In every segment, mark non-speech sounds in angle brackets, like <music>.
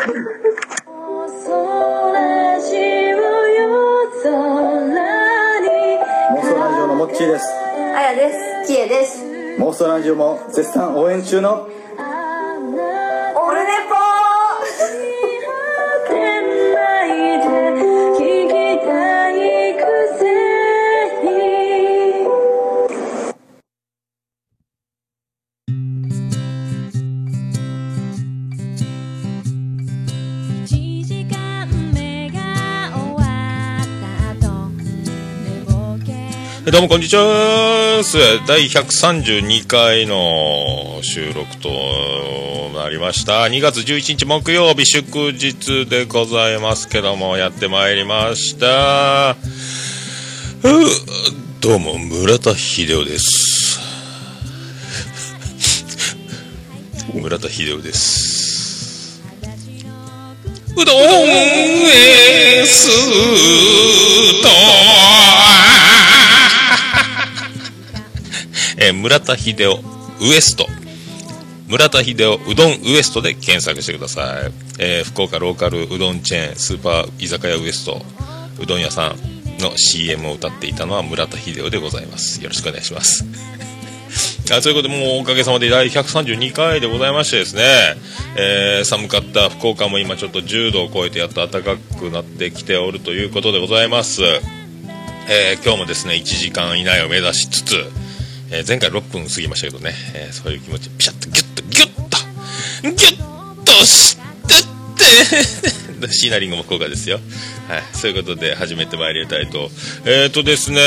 妄想ラジオのモッチーですあやです。きえです。妄想ラジオも絶賛応援中のどうもこんにちは。第132回の収録となりました。2月11日木曜日祝日でございますけどもやってまいりました。どうも村田秀夫です。村田秀夫です。うどんエースとえー村田秀夫ウエスト。村田秀夫うどんウエストで検索してください、えー福岡ローカルうどんチェーンスーパー居酒屋ウエストうどん屋さんの CM を歌っていたのは村田秀夫でございます。よろしくお願いします。<laughs> あということで、もうおかげさまで第132回でございましてですね、えー寒かった福岡も今ちょっと10度を超えてやっと暖かくなってきておるということでございます。えー今日もですね、1時間以内を目指しつつ、えー前回6分過ぎましたけどね、えーそういう気持ち、ピシャッとギュッと、ギュッと、ギュッとしてって、シーナリングも福岡ですよ。はい。そういうことで始めてまいりたいと。えっ、とですね、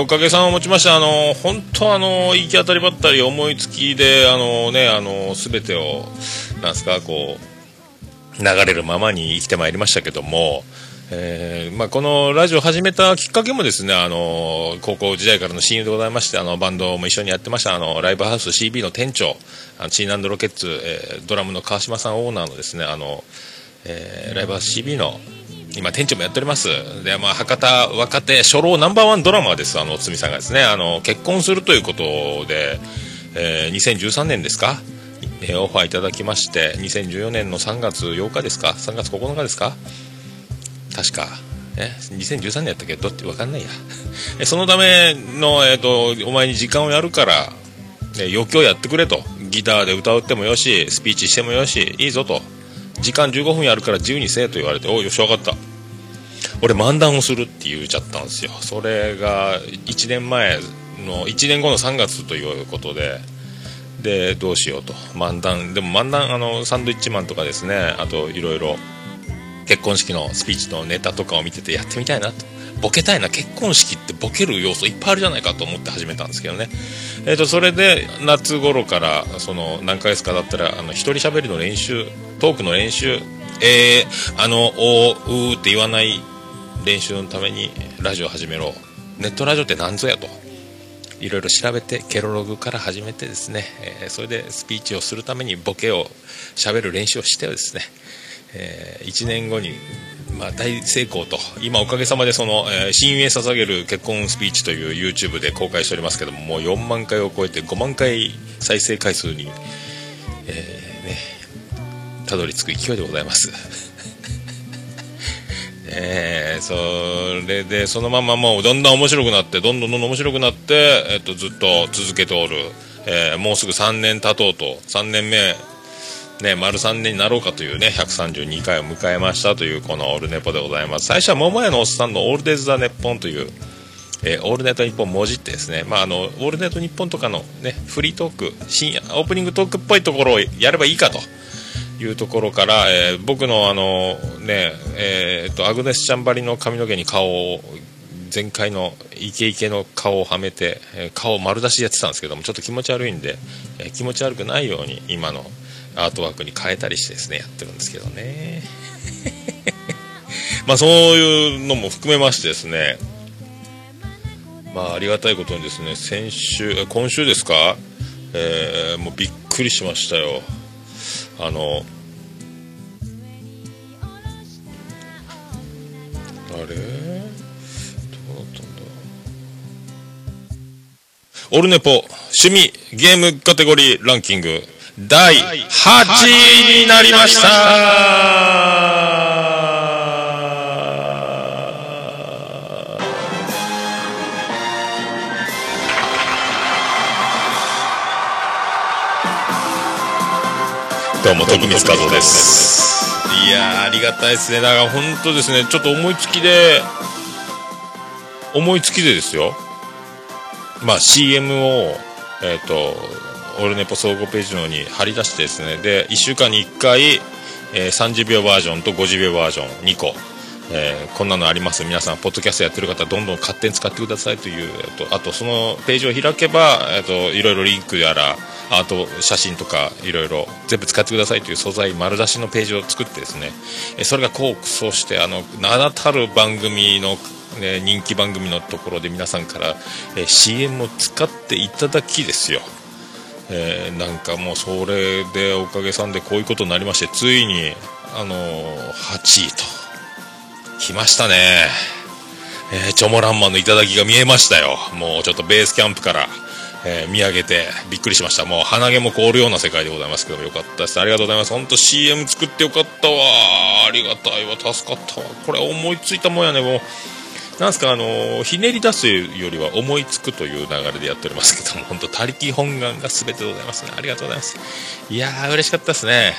おかげさまをもちまして、あの、本当あの、行き当たりばったり思いつきで、あのね、あの、すべてを、なんすか、こう、流れるままに生きてまいりましたけども、えーまあ、このラジオ始めたきっかけもですね、あの高校時代からの親友でございまして、あのバンドも一緒にやってました、あのライブハウス CB の店長、あのチーナンドロケッツ、えードラムの川島さんオーナーのですね、あの、えーライブハウス CB の今店長もやっております。で、まあ、博多若手初老ナンバーワンドラマーですあの堤さんがですねあの結婚するということで、えー2013年ですかえーオファーいただきまして2014年の3月8日ですか3月9日ですか確か、え2013年やったけどって分かんないや。そのための、えー、とお前に時間をやるから、え余興やってくれと。ギターで歌うってもよしスピーチしてもよしいいぞと。時間15分やるから自由にせえと言われておよし分かった。俺漫談をするって言っちゃったんですよ。それが1年前の1年後の3月ということで。でどうしようと。漫談でも漫談あのサンドイッチマンとかですね。あといろいろ。結婚式のスピーチのネタとかを見ててやってみたいなと。ボケたいな結婚式ってボケる要素いっぱいあるじゃないかと思って始めたんですけどね。えー、とそれで夏頃からその何ヶ月かだったらあの一人喋りの練習トークの練習。えー、あのおうーって言わない練習のためにラジオ始めろ。ネットラジオって何ぞやと。いろいろ調べてケロログから始めてですね、えーそれでスピーチをするためにボケを喋る練習をしてですね、え1年後に、まあ、大成功と今おかげさまでその、えー親友へ捧げる結婚スピーチという YouTube で公開しておりますけどももう4万回を超えて5万回再生回数に、えーねたどり着く勢いでございます。<laughs> えーそれでそのままもうだんだん面白くなってどんどんどんどん面白くなって、えっと、ずっと続けておる、えーもうすぐ3年経とうと3年目ね、丸3年になろうかというね、132回を迎えましたというこのオールネポでございます。最初は桃屋のおっさんのオールデイズ・ザ・ネッポンという、えーオールネット日本文字ってですね、まあ、あの、オールネット日本とかのね、フリートーク、深夜、オープニングトークっぽいところをやればいいかというところから、えー僕のあの、ね、えーっと、アグネス・チャンバリの髪の毛に顔を、前回のイケイケの顔をはめて、えー顔を丸出しでやってたんですけどもちょっと気持ち悪いんで、えー気持ち悪くないように今のアートワークに変えたりしてですねやってるんですけどね。<laughs> まあそういうのも含めましてですねまあありがたいことにですね先週今週ですか、えーもうびっくりしましたよ。あのあれ？どうだったんだ？オルネポ趣味ゲームカテゴリーランキング。第8位になりました。どうも徳光和夫です。いやありがたいですね。だから本当ですね。ちょっと思いつきで思いつきでですよ。まあ CM をえっ、とオルネポ総合ページの方に貼り出してですね。で1週間に1回、えー30秒バージョンと50秒バージョン2個えーこんなのあります。皆さんポッドキャストやってる方どんどん勝手に使ってくださいという、えっとあとそのページを開けば、えっといろいろリンクやらあと写真とかいろいろ全部使ってくださいという素材丸出しのページを作ってですね。えそれがこうそうしてあの名だたる番組のね人気番組のところで皆さんから、え CM を使っていただきですよ。えーなんかもうそれでおかげさんでこういうことになりましてついにあのー8位と来ましたね。えーチョモランマンの頂が見えましたよ。もうちょっとベースキャンプから、えー見上げてびっくりしました。もう鼻毛も凍るような世界でございますけどもよかったです。ありがとうございます。本当 CM 作ってよかったわ。ありがたいわ。助かったわ。これ思いついたもんやねもう。なんすかあのーひねり出すよりは思いつくという流れでやっておりますけども <laughs> 本当他力本願が全てでございますね。ありがとうございます。いやー嬉しかったですね。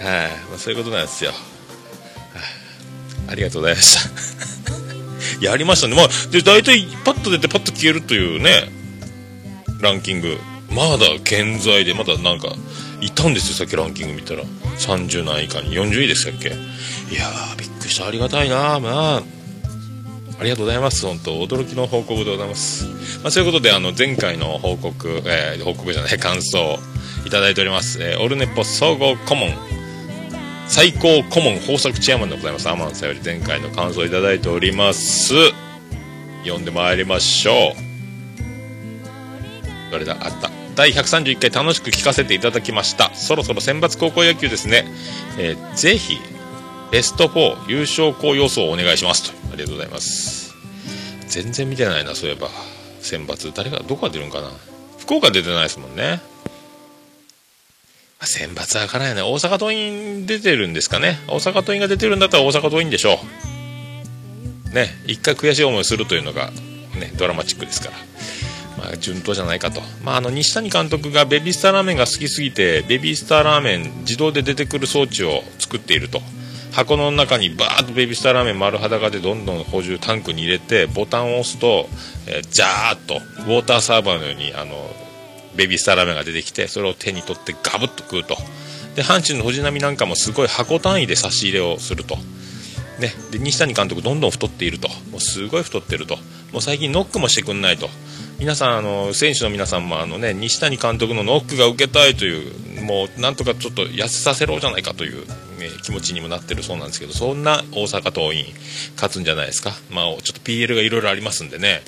はい、まあ、そういうことなんですよ、はい。ありがとうございました。<laughs> やりましたね。まあで大体パッと出てパッと消えるというねランキング。まだ健在でまだなんかいたんですよ。さっきランキング見たら。30何位以下に。40位でしたっけ？いやーびっくりした。ありがたいなまあ。ありがとうございます。本当驚きの報告でございます。まあ、そういうことで、あの、前回の報告、えー報告じゃない、感想いただいております。えーオルネポ総合顧問、最高顧問豊作チェアマンでございます。アマンさんより前回の感想をいただいております。読んでまいりましょう。どれだ？あった。第131回楽しく聞かせていただきました。そろそろ選抜高校野球ですね。えーぜひ、ベスト4優勝校予想をお願いしますと。ありがとうございます。全然見てないな、そういえば。選抜。誰が、どこが出るんかな。福岡出てないですもんね。選抜はわからないね。大阪桐蔭出てるんですかね。大阪桐蔭が出てるんだったら大阪桐蔭でしょう。ね、一回悔しい思いするというのが、ね、ドラマチックですから。まあ、順当じゃないかと。まあ、あの、西谷監督がベビースターラーメンが好きすぎて、ベビースターラーメン自動で出てくる装置を作っていると。箱の中にバーッとベビースターラーメン丸裸でどんどん補充タンクに入れて、ボタンを押すと、えージャーッと、ウォーターサーバーのように、あの、ベビースターラーメンが出てきて、それを手に取ってガブッと食うと。で、阪神の藤波なんかもすごい箱単位で差し入れをすると。ね、で西谷監督どんどん太っているともうすごい太ってるともう最近ノックもしてくんないと皆さんあの選手の皆さんもあの、ね、西谷監督のノックが受けたいというもうなんとかちょっと痩せさせろじゃないかという、気持ちにもなってるそうなんですけどそんな大阪桐蔭勝つんじゃないですか、まあ、ちょっと PL がいろいろありますんでね。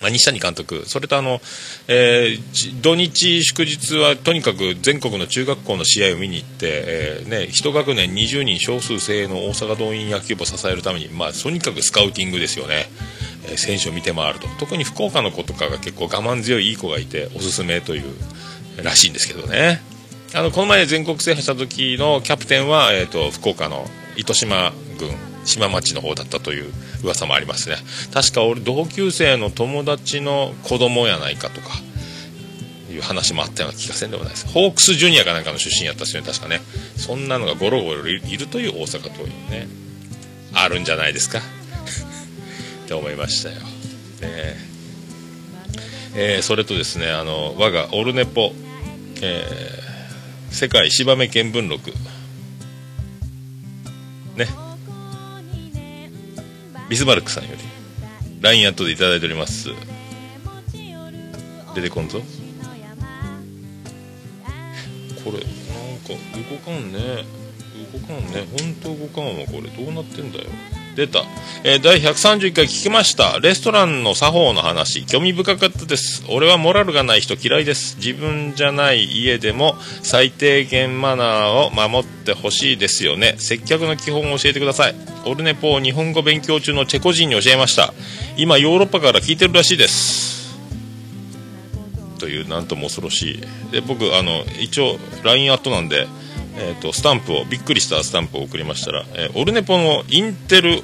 まあ、西谷監督、それとあの、えー土日祝日はとにかく全国の中学校の試合を見に行って、えーね、一学年20人少数精鋭の大阪桐蔭野球部を支えるために、まあ、とにかくスカウティングですよね、え選手を見て回ると。特に福岡の子とかが結構我慢強いいい子がいておすすめというらしいんですけどね。あのこの前全国制覇した時のキャプテンは、えー、と福岡の糸島郡島町の方だったという噂もありますね。確か俺同級生の友達の子供やないかとかいう話もあったような気がせんでもないです。ホークスジュニアかなんかの出身やったっすよね確かね。そんなのがゴロゴロいるという大阪桐蔭ねあるんじゃないですか。<laughs> って思いましたよ、ね。ええーそれとですねあの我がオルネポ、えー世界芝目見聞録。ね。ビスマルクさんより LINE アットでいただいております。出てこんぞ。これなんか動かんね。動かんね。本当動かんわこれ。どうなってんだよ。出た、えー第131回聞きました。レストランの作法の話。興味深かったです。俺はモラルがない人嫌いです。自分じゃない家でも最低限マナーを守ってほしいですよね。接客の基本を教えてください。オルネポを日本語勉強中のチェコ人に教えました。今ヨーロッパから聞いてるらしいです。というなんとも恐ろしい。で僕あの一応 LINE アットなんで、えー、とスタンプをびっくりしたスタンプを送りましたら、えーオルネポのインテル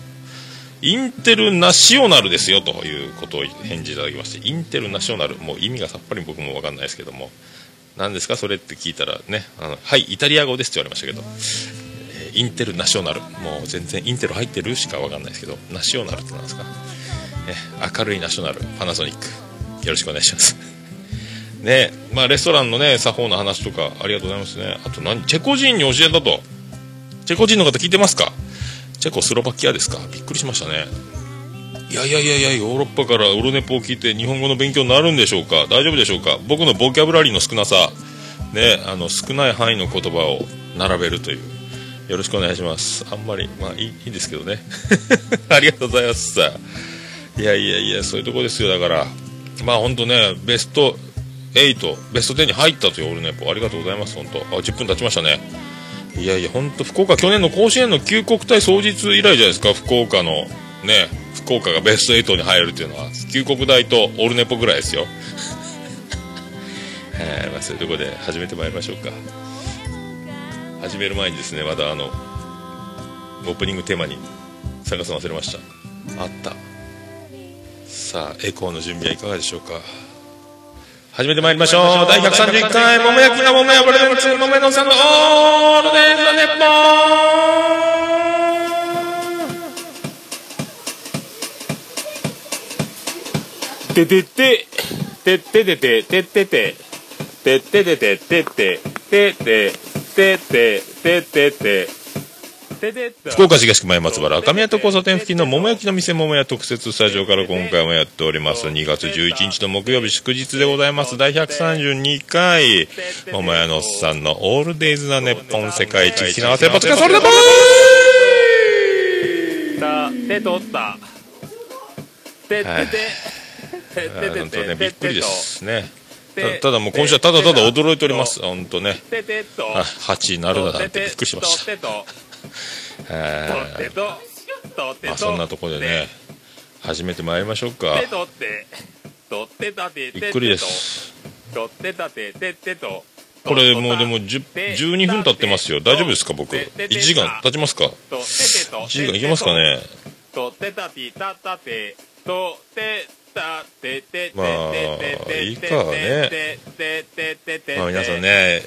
インテルナショナルですよということを返事いただきましてインテルナショナルもう意味がさっぱり僕も分かんないですけども何ですか？それって聞いたらねあのはいイタリア語ですって言われましたけど、えーインテルナショナルもう全然インテル入ってるしか分かんないですけどナショナルってなんですか、ね、明るいナショナルパナソニックよろしくお願いします。ねまあレストランのね作法の話とかありがとうございますね。あと何チェコ人に教えたと。チェコ人の方聞いてますか？チェコスロバキアですか？びっくりしましたね。いやいやいやいやヨーロッパからオルネポを聞いて日本語の勉強になるんでしょうか？大丈夫でしょうか？僕のボキャブラリーの少なさ。ねあの少ない範囲の言葉を並べるという。よろしくお願いします。あんまりまあいいいいですけどね。<laughs> ありがとうございます。いやいやいやそういうとこですよ。だからまあ本当ねベスト8ベスト10に入ったというオールネポありがとうございます本当あ10分経ちましたねいやいや、本当福岡、去年の甲子園の旧国体創日以来じゃないですか、福岡の、ね、福岡がベスト8に入るっていうのは、旧国大とオールネポぐらいですよ。<laughs> えーまあ、そういうところで始めてまいりましょうか。始める前にですね、まだあの、オープニングテーマに探すの忘れました。あった。さあ、エコーの準備はいかがでしょうか。始めてまいりましょう。第131回、桃焼きが桃もやルれム、桃のさんのオールデイズ・ネッポンててて、てててて、ててて、てててて、ててて、ててて、ててて、ててて、福岡市東区前松原赤宮と交差点付近の桃焼きの店桃屋特設スタジオから今回もやっております2月11日の木曜日祝日でございます第132回桃屋のおっさんのオールデイズな日本世界一幸せポツカそれだぼたてとったてててはいててて本当ねびっくりですねたただもう今週はただただ驚いております本当ね8位になるだなんてびっくりしましたえー、あそんなところでね始めてまいりましょうか。ゆっくりです。これもうでも12分経ってますよ。大丈夫ですか僕。1時間経ちますか？1時間いけますかね？まあいいかねまあ皆さんね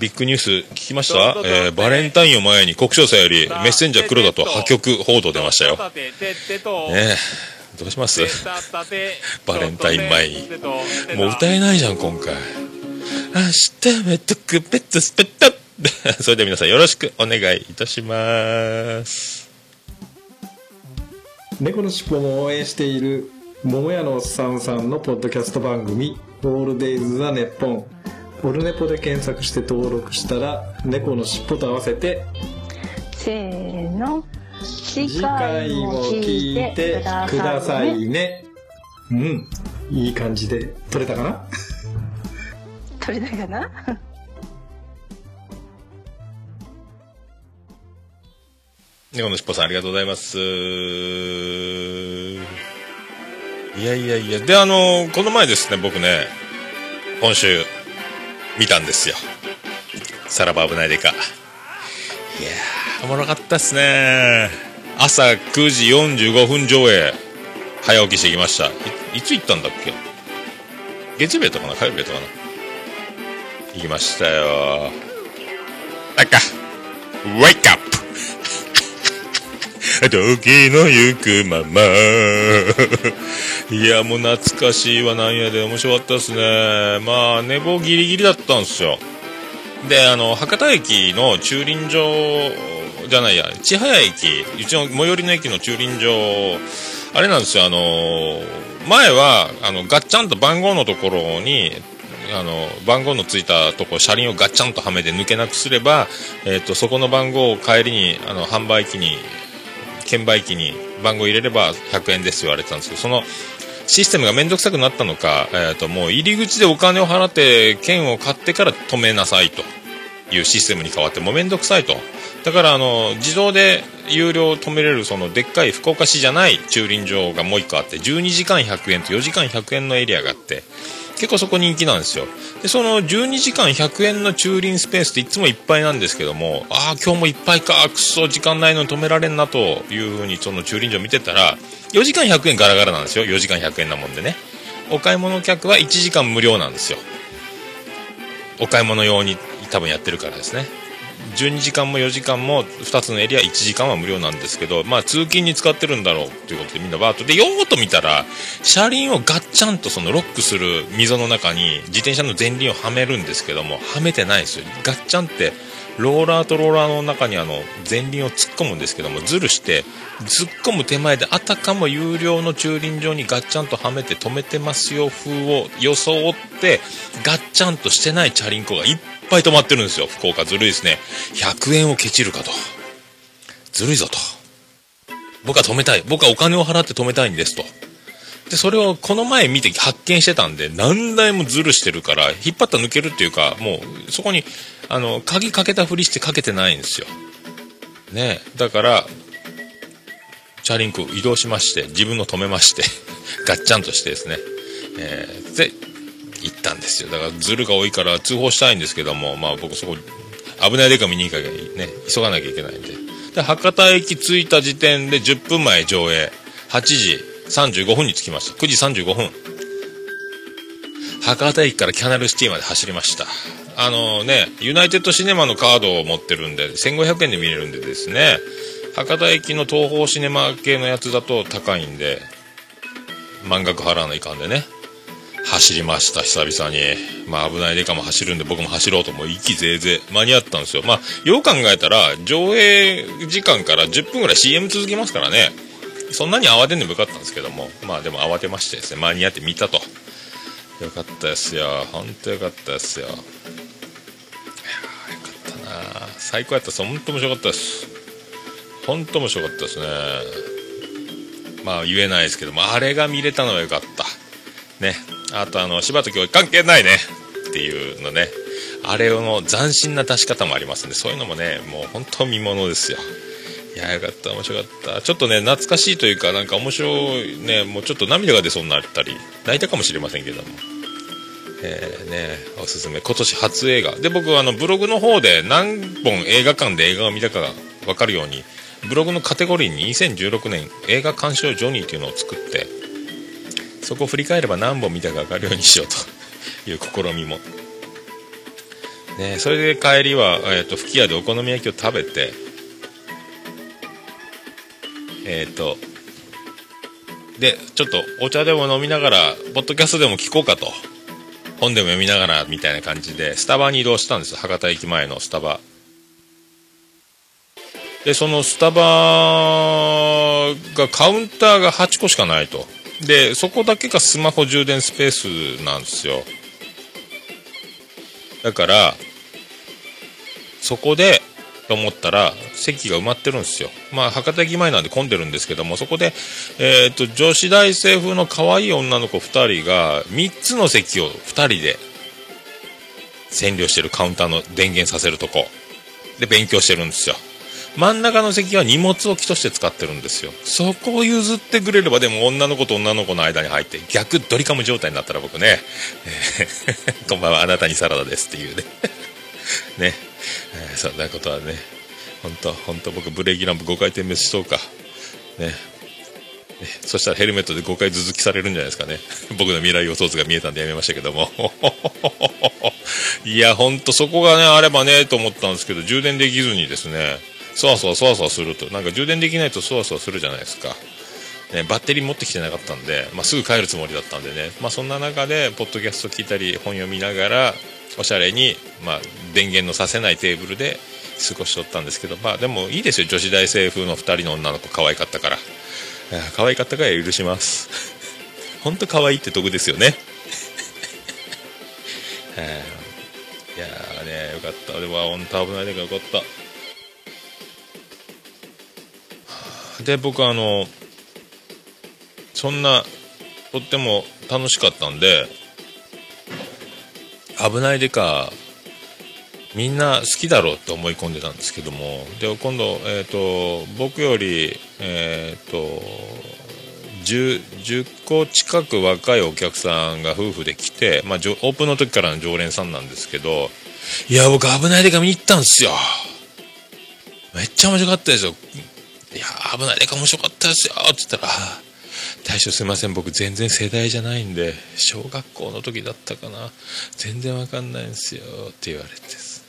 ビッグニュース聞きました、えーバレンタインを前に国生さんよりメッセンジャー黒田と。破局報道出ましたよ。ねえどうしますバレンタイン前にもう歌えないじゃん今回明日は特別スペッタそれでは皆さんよろしくお願いいたします猫のしっぽも応援している桃屋のおっさんさんのポッドキャスト番組「オールデイズ・ザ・ネッポン」オルネポで検索して登録したら猫のしっぽと合わせてせーの次次回も聞いてくださいね。うん。いい感じで撮れたかな？<laughs> 取れたかな？<laughs> 猫のしっぽさんありがとうございます。いやいやいや。であのこの前ですね僕ね今週見たんですよ。さらば危ないでか。いやーおもろかったっすね。朝9時45分上映早起きしてきました。いつ行ったんだっけ？月曜日とかな火曜日やったかな。行きましたよあか。Wake up! 時の行くまま。いやもう懐かしいわなんやで。面白かったですね。まあ寝坊ギリギリだったんですよ。であの博多駅の駐輪場じゃないや千早駅。うちの最寄りの駅の駐輪場あれなんですよ。あの前はあのガッチャンと番号のところにあの番号のついたとこ車輪をガッチャンとはめて抜けなくすれば、えー、とそこの番号を帰りにあの販売機に券売機に番号入れれば100円です言われてたんですけどそのシステムが面倒くさくなったのか、えー、ともう入り口でお金を払って券を買ってから止めなさいと。いうシステムに変わってもう面倒くさいと。だからあの自動で有料を止めれるそのでっかい福岡市じゃない駐輪場がもう1個あって12時間100円と4時間100円のエリアがあって結構そこ人気なんですよ。でその12時間100円の駐輪スペースっていつもいっぱいなんですけどもああ今日もいっぱいかくそ時間ないのに止められんなというふうにその駐輪場見てたら4時間100円ガラガラなんですよ。4時間100円なもんでね。お買い物客は1時間無料なんですよ。お買い物用に多分やってるからですね。12時間も4時間も2つのエリア1時間は無料なんですけど、まあ、通勤に使ってるんだろうということでみんなバーッと。でよーっと見たら車輪をガッチャンとそのロックする溝の中に自転車の前輪をはめるんですけどもはめてないですよ。ガッチャンってローラーとローラーの中にあの前輪を突っ込むんですけどもずるして突っ込む手前であたかも有料の駐輪場にガッチャンとはめて止めてますよ風を装ってガッチャンとしてないチャリンコがいっぱい止まってるんですよ。福岡ずるいですね。100円をケチるかと。ずるいぞと。僕は止めたい。僕はお金を払って止めたいんですと。でそれをこの前見て発見してたんで何台もズルしてるから引っ張った抜けるっていうかもうそこにあの鍵かけたふりしてかけてないんですよ。ねだからチャリンコ移動しまして自分の止めまして <laughs> ガッチャンとしてですね、えーで行ったんですよ。だからズルが多いから通報したいんですけどもまあ僕そこ危ないでか見に行かなきゃね急がなきゃいけないんで。で博多駅着いた時点で10分前上映。8時35分に着きました。9時35分。博多駅からキャナルシティまで走りました。あのねユナイテッドシネマのカードを持ってるんで1500円で見れるんでですね。博多駅の東宝シネマ系のやつだと高いんで満額払わないかんでね。走りました久々に。まあ危ないデカも走るんで僕も走ろうともう息ぜいぜい。間に合ったんですよ。まあよう考えたら上映時間から10分ぐらい CM 続きますからね。そんなに慌てんでもよかったんですけども。まあでも慌てましてですね。間に合って見たと。よかったですよ。本当よかったですよ。いやよかったな。最高やったです。本当面白かったです。本当面白かったですね。まあ言えないですけども。あれが見れたのはよかった。ね。あとあの柴田教育関係ないね。っていうのね。あれの斬新な出し方もありますんでそういうのもねもう本当見ものですよ。いやよかった面白かった。ちょっとね懐かしいというかなんか面白いねもうちょっと涙が出そうになったり泣いたかもしれませんけども。えー、ねおすすめ。今年初映画。で僕あのブログの方で何本映画館で映画を見たかが分かるようにブログのカテゴリーに2016年映画鑑賞ジョニーというのを作ってそこを振り返れば何本見たか分かるようにしようと。<laughs> いう試みも。ねそれで帰りは、えー、と吹き屋でお好み焼きを食べてえっ、とでちょっとお茶でも飲みながらポッドキャストでも聞こうかと。本でも読みながらみたいな感じでスタバに移動したんです博多駅前のスタバ。でそのスタバがカウンターが8個しかないと。でそこだけがスマホ充電スペースなんですよ。だからそこでと思ったら席が埋まってるんですよ。まあ博多駅前なんで混んでるんですけどもそこで、えー、と女子大生風の可愛い女の子2人が3つの席を2人で占領してるカウンターの電源させるとこ。で勉強してるんですよ。真ん中の席は荷物置きとして使ってるんですよ。そこを譲ってくれればでも女の子と女の子の間に入って逆ドリカム状態になったら僕ね、えー <laughs> こんばんはあなたにサラダですっていうね。<laughs> ね、えーそんなことはね本当本当僕ブレーキランプ5回点滅しそうか。ね。そしたらヘルメットで5回頭突きされるんじゃないですかね。<laughs> 僕の未来予想図が見えたんでやめましたけども。いや本当そこがねあればねと思ったんですけど充電できずにですね。そわそわそわそわすると。なんか充電できないとそわそわするじゃないですか。ね、バッテリー持ってきてなかったんで、まあ、すぐ帰るつもりだったんでね、まあ、そんな中でポッドキャスト聞いたり本読みながらおしゃれに、まあ、電源のさせないテーブルで過ごしとったんですけど、まあ、でもいいですよ。女子大生風の2人の女の子可愛かったから。可愛かったから許します。<laughs> 本当可愛いってとこですよね。<laughs> えい。やーねよかった。でも本当危ないでかよかった。で僕あのそんなとっても楽しかったんで危ないでかみんな好きだろうって思い込んでたんですけどもで今度、えー、と僕より、えー、と 10, 10個近く若いお客さんが夫婦で来て、まあ、オープンの時からの常連さんなんですけどいや僕危ないでか見に行ったんですよ。めっちゃ面白かったですよ。いや危ないでか面白かったですよって言ったら大将すいません。僕全然世代じゃないんで小学校の時だったかな。全然わかんないんですよ。って言われてです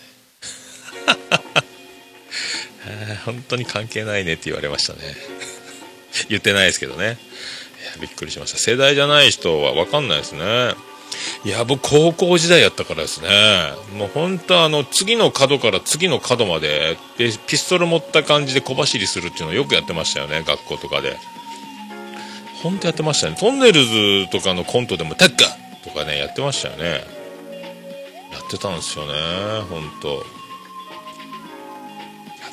ね。<laughs> 本当に関係ないね。って言われましたね。<laughs> 言ってないですけどね。いやびっくりしました。世代じゃない人はわかんないですね。いや僕高校時代やったからですね。もう本当あの次の角から次の角まででピストル持った感じで小走りするっていうのをよくやってましたよね学校とかで。本当やってましたね。トンネルズとかのコントでも「タッカ!」とかねやってましたよね。やってたんですよね本当。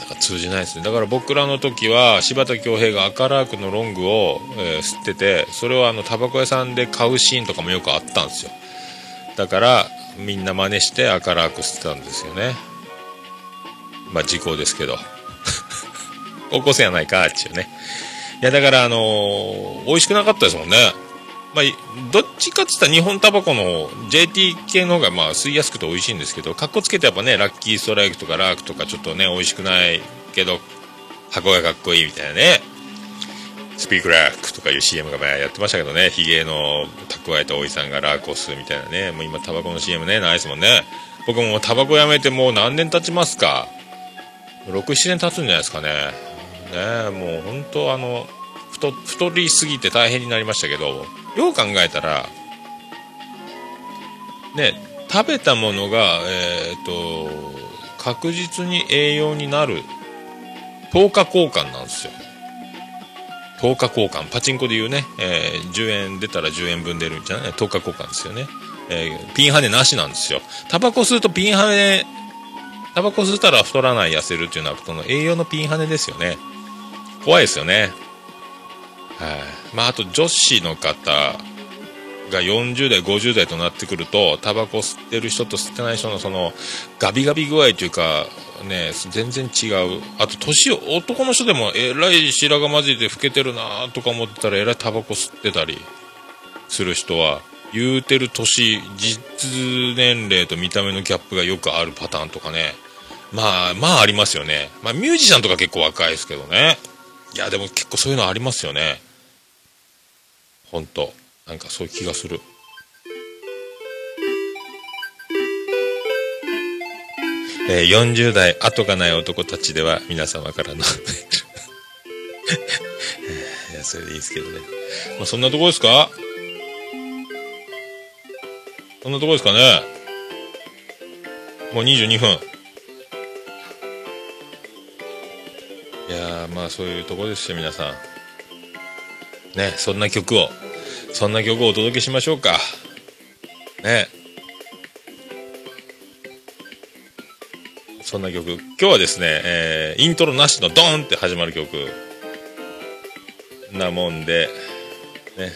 か通じないですね。だから僕らの時は柴田恭平が赤ラークのロングを、えー吸っててそれをあのタバコ屋さんで買うシーンとかもよくあったんですよ。だからみんな真似して赤ラーク吸ってたんですよね。まあ時効ですけど。高校生やないかっちゅうね。いやだからあのー美味しくなかったですもんね。まあ、どっちかっつったら日本タバコの JT 系の方がまあ吸いやすくて美味しいんですけどかっこつけてやっぱねラッキーストライクとかラークとかちょっとね美味しくないけど箱がかっこいいみたいなねスピークラークとかいう CM がやってましたけどねヒゲの蓄えたおじさんがラークを吸うみたいなねもう今タバコの CM ねないですもんね。僕もタバコやめてもう何年経ちますか？67年経つんじゃないですかね。ねもう本当あの太太りすぎて大変になりましたけどよう考えたらね食べたものがえっ、と確実に栄養になる10日交換なんですよ。10日交換。パチンコで言うね、えー10円出たら10円分出るんじゃない？10日交換ですよね、えーピンハネなしなんですよ。タバコ吸うとピンハネタバコ吸ったら太らない痩せるっていうのはその栄養のピンハネですよね。怖いですよね。まああと女子の方が40代50代となってくるとタバコ吸ってる人と吸ってない人のそのガビガビ具合というかね全然違う。あと年男の人でもえらい白髪混じりで老けてるなとか思ってたらえらいタバコ吸ってたりする人は言うてる年実年齢と見た目のギャップがよくあるパターンとかね。まあまあありますよね。まあミュージシャンとか結構若いですけどね。いやでも結構そういうのありますよね。本当なんかそういう気がする。えー40代後がない男たちでは皆様からの <laughs> いやそれでいいですけどね、まあ、そんなとこですか？そんなとこですかね？もう22分いやーまあそういうとこですよ皆さん。ねそんな曲をそんな曲をお届けしましょうか。ね。そんな曲。今日はですね、えーイントロなしのドーンって始まる曲。なもんでね。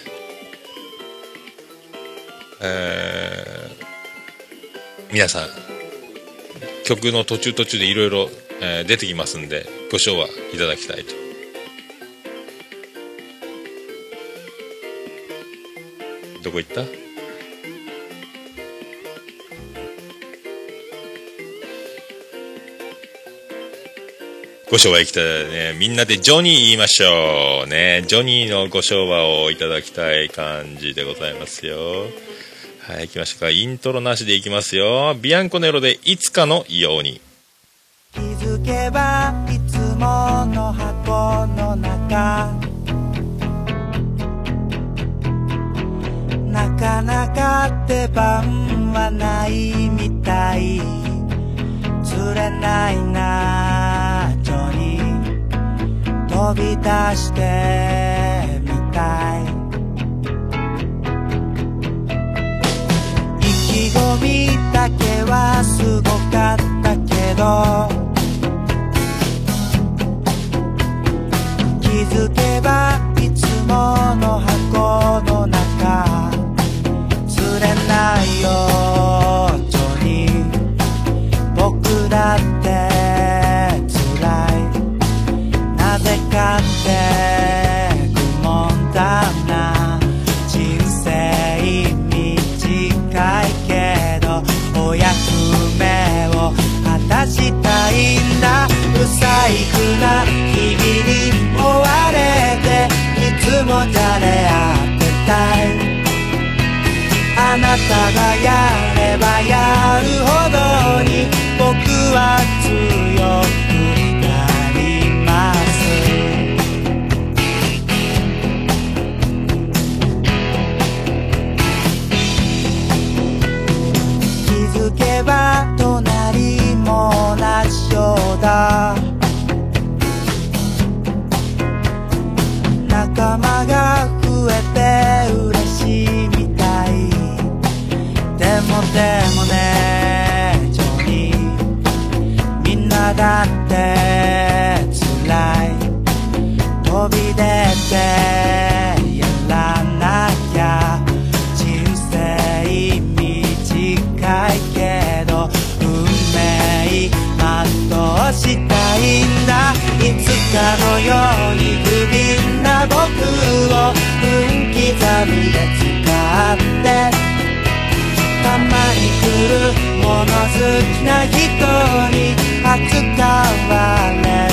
えー皆さん曲の途中途中でいろいろ出てきますんでご唱和いただきたいと。こ行ったご唱和行きたいね。みんなでジョニー言いましょう。ね。ジョニーのご唱和をいただきたい感じでございますよ。はい、行きましょうか。イントロなしでいきますよ。ビアンコネロでいつかのように。気づけばいつもの箱の中かなか出番はないみたい。釣れないなジョニー。飛び出してみたい。意気込みだけはすごかったけど。気づけばいつもの箱の中。たがやればやるほどやらなきゃ人生短いけど運命全うしたいんだ。いつかのように不憫な僕を分刻みで使って。たまに来るもの好きな人に扱われて。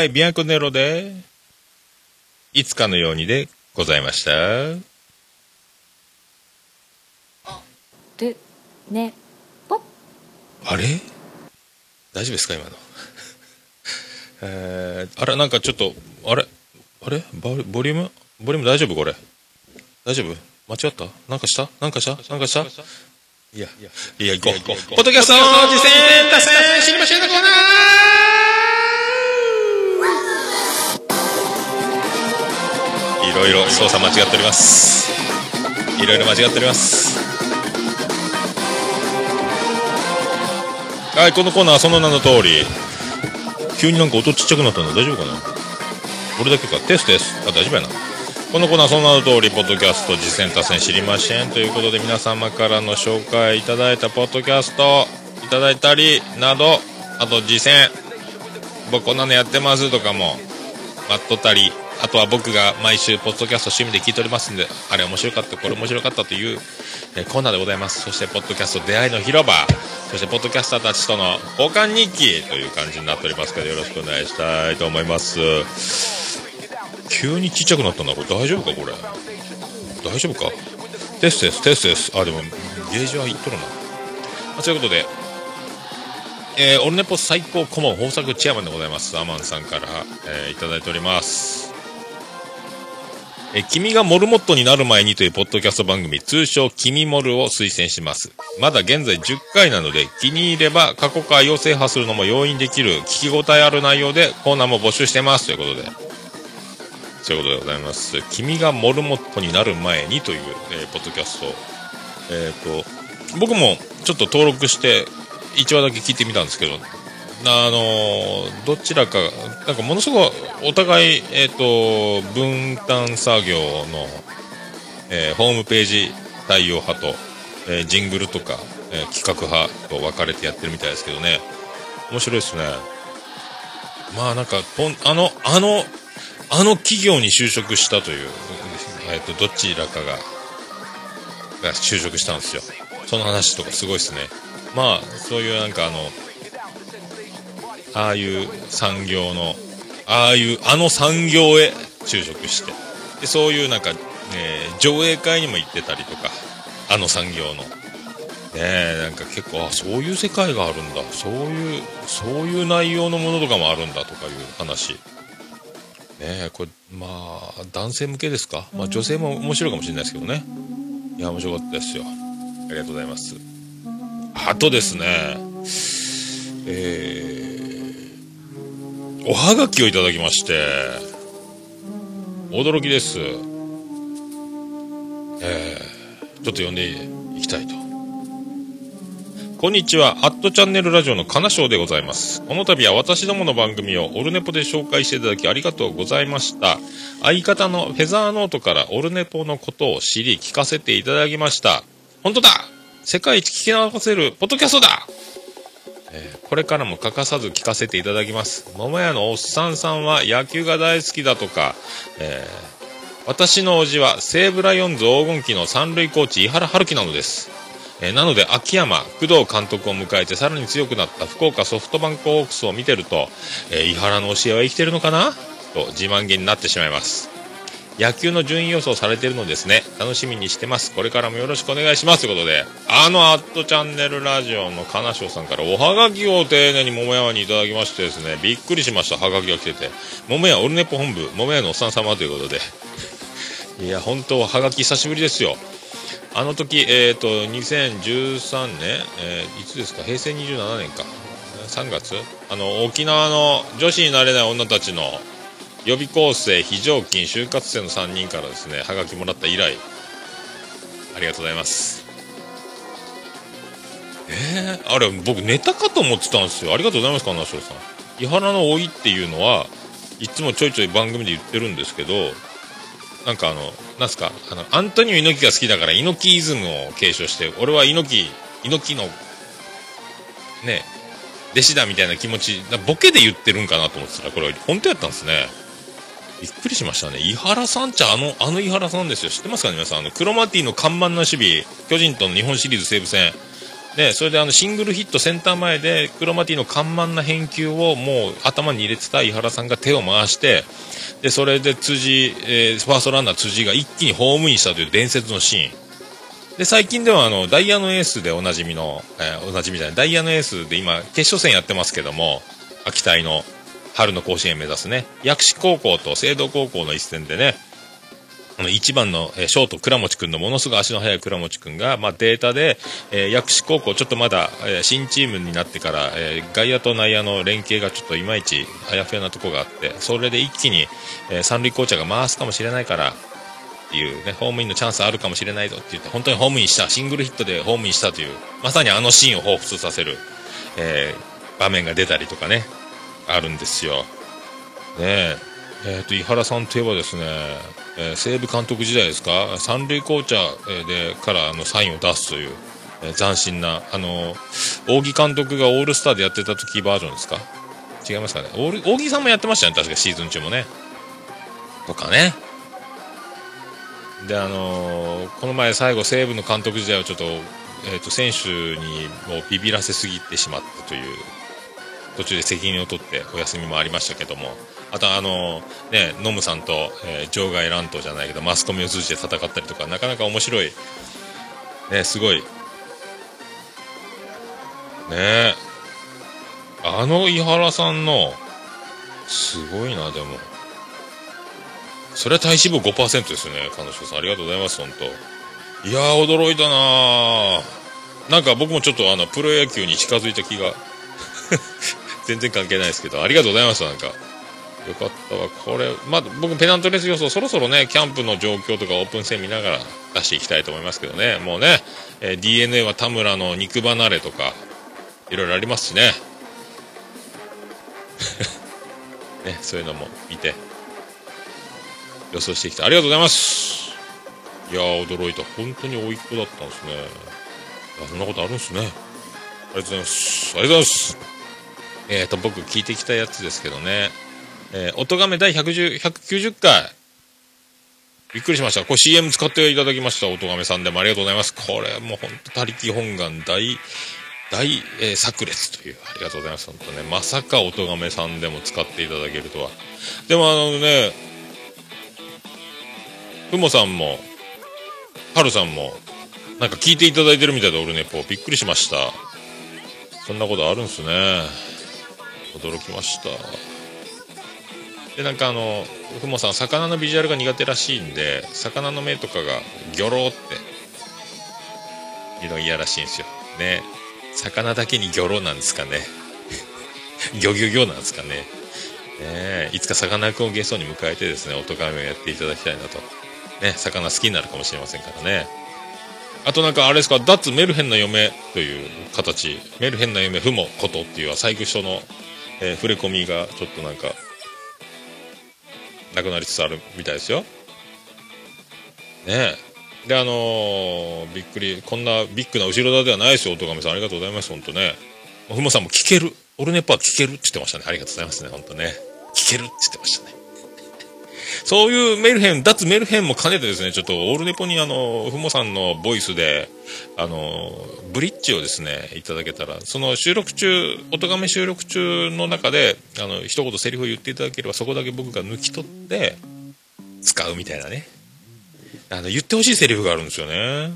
あはい、ビアンコネロで、いつかのようにでございました。るねぽあれ大丈夫ですか今の。えー、あれなんかちょっと、あれあれボリボリュームボリューム大丈夫これ。大丈夫間違ったなんかしたなんかしたなんかしたいや、いや、行こう。ポッドキャスト実践達成ろいろ操作間違っております。いろいろ間違っております。はい、このコーナーはその名の通り、急になんか音ちっちゃくなったの大丈夫かな？俺だけか。テストです。あ、大丈夫やな。このコーナーはその名の通り、ポッドキャスト実践達成知りませんということで皆様からの紹介いただいたポッドキャストいただいたりなど、あと実践、僕こんなのやってますとかも待っとったり、あとは僕が毎週ポッドキャスト趣味で聞いておりますんで、あれ面白かった、これ面白かったという、えコーナーでございます。そして、ポッドキャスト出会いの広場、そして、ポッドキャスターたちとの交換日記という感じになっておりますけど、よろしくお願いしたいと思います。急にちっちゃくなったな、これ大丈夫か、これ。大丈夫か？テストです、テストです。あ、でも、ゲージはいっとるな。まあということで、えーオルネポ最高顧問豊作チェアマンでございますアマンさんから、えーいただいておりますえ君がモルモットになる前にというポッドキャスト番組、通称君モルを推薦します。まだ現在10回なので、気に入れば過去回を制覇するのも容易にできる、聞き応えある内容でコーナーも募集してます。ということで。そういうことでございます。君がモルモットになる前にという、えーポッドキャスト。えっ、と、僕もちょっと登録して、1話だけ聞いてみたんですけど、あのどちらか、なんかものすごいお互い、えっ、と、分担作業の、えーホームページ対応派と、えージングルとか、えー企画派と分かれてやってるみたいですけどね。面白いですね。まあなんか、あの、あの、あの企業に就職したという、えっ、と、どちらかが、が就職したんですよ。その話とかすごいですね。まあ、そういうなんかあの、ああいう産業の、ああいう、あの産業へ就職して、でそういうなんか、えー上映会にも行ってたりとか、あの産業の。ねえ、なんか結構、あ、そういう世界があるんだ。そういう、そういう内容のものとかもあるんだとかいう話。ねえ、これ、まあ、男性向けですか？まあ女性も面白いかもしれないですけどね。いや、面白かったですよ。ありがとうございます。あとですね、えー、おはがきをいただきまして、驚きです。えー、ちょっと読んでいきたいと。こんにちは、アットチャンネルラジオの金賞でございます。この度は私どもの番組をオルネポで紹介していただきありがとうございました。相方のフェザーノートからオルネポのことを知り聞かせていただきました。本当だ世界一聞き流せるポッドキャストだえーこれからも欠かさず聞かせていただきます。桃屋のおっさんさんは野球が大好きだとか、えー私の叔父は西武ライオンズ黄金期の三塁コーチ井原春樹なのです。えーなので秋山、工藤監督を迎えてさらに強くなった福岡ソフトバンクホークスを見てると、えー井原の教えは生きてるのかな？と自慢げになってしまいます。野球の順位予想されてるのですね。楽しみにしてます。これからもよろしくお願いします。ということで、あのアットチャンネルラジオの金賞さんからおはがきを丁寧に桃山にいただきましてですね、びっくりしました。はがきが来てて。桃屋オルネポ本部、桃屋のおっさん様ということで。<laughs> いや、本当はがき久しぶりですよ。あの時、えっ、と、2013年、えーいつですか、平成27年か。3月？あの、沖縄の女子になれない女たちの予備校生、非常勤、就活生の3人からですね、はがきもらった以来、ありがとうございます。えー、あれ、僕ネタかと思ってたんですよ。ありがとうございます、金城さん。伊原の老いっていうのは、いつもちょいちょい番組で言ってるんですけど、なんかあの、なんすか、あの、アントニオ猪木が好きだから猪木イズムを継承して、俺は猪木、猪木の、ね、弟子だみたいな気持ち、ボケで言ってるんかなと思ってたら、これ本当やったんですね。びっくりしましたね。井原さんっちゃあの、あの井原さんですよ。知ってますかね皆さん？あの、クロマティの看板な守備、巨人との日本シリーズ西武戦。で、それであの、シングルヒットセンター前で、クロマティの看板な返球をもう頭に入れてた井原さんが手を回して、で、それで辻、えーファーストランナー辻が一気にホームインしたという伝説のシーン。で、最近ではあの、ダイヤのエースでおなじみの、えーおなじみじゃない、ダイヤのエースで今、決勝戦やってますけども、秋田の春の甲子園目指すね、薬師高校と聖堂高校の一戦でね、あの1番の、えショート倉持君のものすごい足の速い倉持君が、まあ、データで、えー薬師高校ちょっとまだ、えー新チームになってから、えー外野と内野の連携がちょっといまいちあやふやなとこがあってそれで一気に、え三塁コーチャーが回すかもしれないからっていうねホームインのチャンスあるかもしれないぞって言って本当にホームインしたシングルヒットでホームインしたというまさにあのシーンを彷彿させる、え場面が出たりとかね。あるんですよ。ねえ。えー、と井原さんといえばですね、えー西武監督時代ですか？三塁コーチャーでからあのサインを出すという、えー斬新なあの大木監督がオールスターでやってた時バージョンですか？違いますかね？オール大木さんもやってましたよね確かシーズン中もね。とかね。であのーこの前最後西武の監督時代をちょっと,、えー、と選手にもうビビらせすぎてしまったという途中で責任を取ってお休みもありましたけどもあとあのねノムさんと、えー場外乱闘じゃないけどマスコミを通じて戦ったりとかなかなか面白いねすごいねあの井原さんのすごいなでもそれは体脂肪5%ですよね、彼女さん。ありがとうございます、本当いやー、驚いたなーなんか僕もちょっとあの、プロ野球に近づいた気が。全然関係ないですけど、ありがとうございます、なんか。よかったわ。これ、まあ、僕ペナントレース予想、そろそろね、キャンプの状況とかオープン戦見ながら出していきたいと思いますけどね。もうね、えー DNA は田村の肉離れとか、いろいろありますしね。<laughs> ね、そういうのも見て、予想してきた。ありがとうございます。いやー、驚いた。本当に甥っ子だったんですね。あそんなことあるんですね。ありがとうございます。ありがとうございます。えっ、と、僕聞いてきたやつですけどね。えー、音亀第110 190回。びっくりしました。これ CM 使っていただきました。音亀さんでもありがとうございます。これもう本当他力本願大、大、えー炸裂という。ありがとうございます。本当ね。まさか音亀さんでも使っていただけるとは。でもあのね、ふもさんも、はるさんも、なんか聞いていただいてるみたいで、俺ね、こうびっくりしました。そんなことあるんすね。驚きました。で、なんかあの、ふもさん、魚のビジュアルが苦手らしいんで、魚の目とかがギョロって、いうの嫌らしいんですよ。ね。魚だけにギョロなんですかね。<laughs> ギョギョギョなんですかね。ねいつかさかなクンをゲストに迎えてですね、音亀をやっていただきたいなと。ね、魚好きになるかもしれませんからね。あとなんかあれですか、脱メルヘンな嫁という形、メルヘンな嫁ふもことっていう細工書の、えー触れ込みがちょっとなんか、なくなりつつあるみたいですよ。ねえ。で、あのーびっくり、こんなビッグな後ろ盾ではないですよ、音亀さん。ありがとうございます、本当ね。ふもさんも聞ける。オルネポは聞けるって言ってましたね。ありがとうございますね、本当ね。聞けるって言ってましたね。そういうメルヘン、脱メルヘンも兼ねてですね、ちょっとオールネポにあの、ふもさんのボイスで、あの、ブリッジをですね、いただけたら、その収録中、音亀収録中の中で、あの、一言セリフを言っていただければ、そこだけ僕が抜き取って、使うみたいなね。あの、言ってほしいセリフがあるんですよね。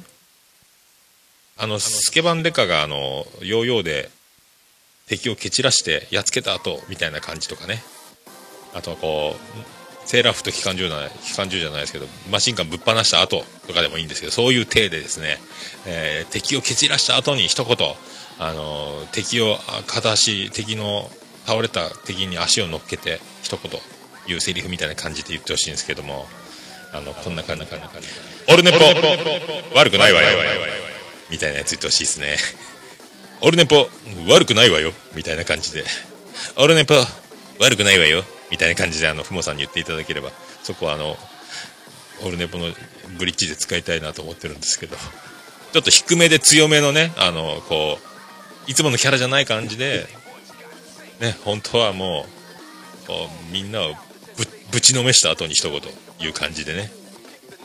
あの、スケバンデカがあの、ヨーヨーで敵を蹴散らしてやっつけた後、みたいな感じとかね。あとはこう、セーラー服と機関銃じゃない、機関銃じゃないですけど、マシンガンぶっ放した後とかでもいいんですけど、そういう体でですね、えー敵を蹴散らした後に一言、あのー敵を、片足、敵の、倒れた敵に足を乗っけて、一言、言うセリフみたいな感じで言ってほしいんですけども、あの、こんな感じ、こんな感じ。オルネポ悪くないわよみたいなやつ言ってほしいですね。オルネポ悪くないわよみたいな感じで。オルネポ悪くないわよみたいな感じで、あの、ふもさんに言っていただければ、そこはあの、オルネポのブリッジで使いたいなと思ってるんですけど、ちょっと低めで強めのね、あの、こう、いつものキャラじゃない感じで、ね、本当はもう、こう、みんなをぶぶちのめした後に一言言う感じでね。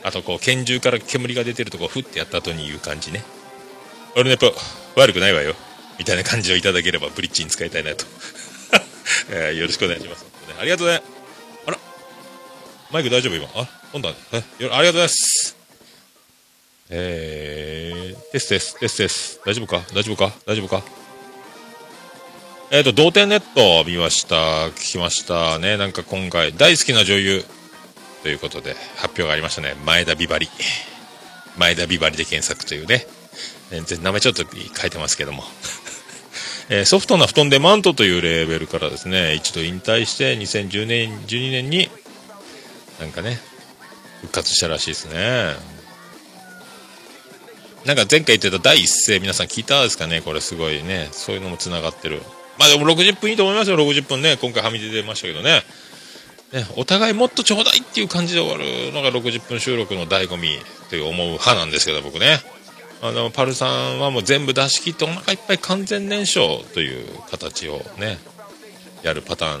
あとこう、拳銃から煙が出てるとこをふってやった後に言う感じね。オルネポ悪くないわよ。みたいな感じをいただければブリッジに使いたいなと。<laughs> えーよろしくお願いします。ねありがとうね。あらマイク大丈夫今？あ、今度は、えよありがとうございます。えー、テステス、テステス。大丈夫か？大丈夫か？大丈夫か？えっ、と、同点ネット見ました。聞きましたね。なんか今回、大好きな女優ということで、発表がありましたね。前田美バリ。前田美バリで検索というね。えー名前ちょっと書いてますけども。えーソフトな布団でマントというレーベルからですね、一度引退して2010年、12年に、なんかね、復活したらしいですね。なんか前回言ってた第一声皆さん聞いたですかねこれすごいね。そういうのも繋がってる。まあでも60分いいと思いますよ、60分ね。今回はみ出てましたけどね。ね、お互いもっとちょうだいっていう感じで終わるのが60分収録の醍醐味という思う派なんですけど、僕ね。あの、パルさんはもう全部出し切ってお腹いっぱい完全燃焼という形をね、やるパターン。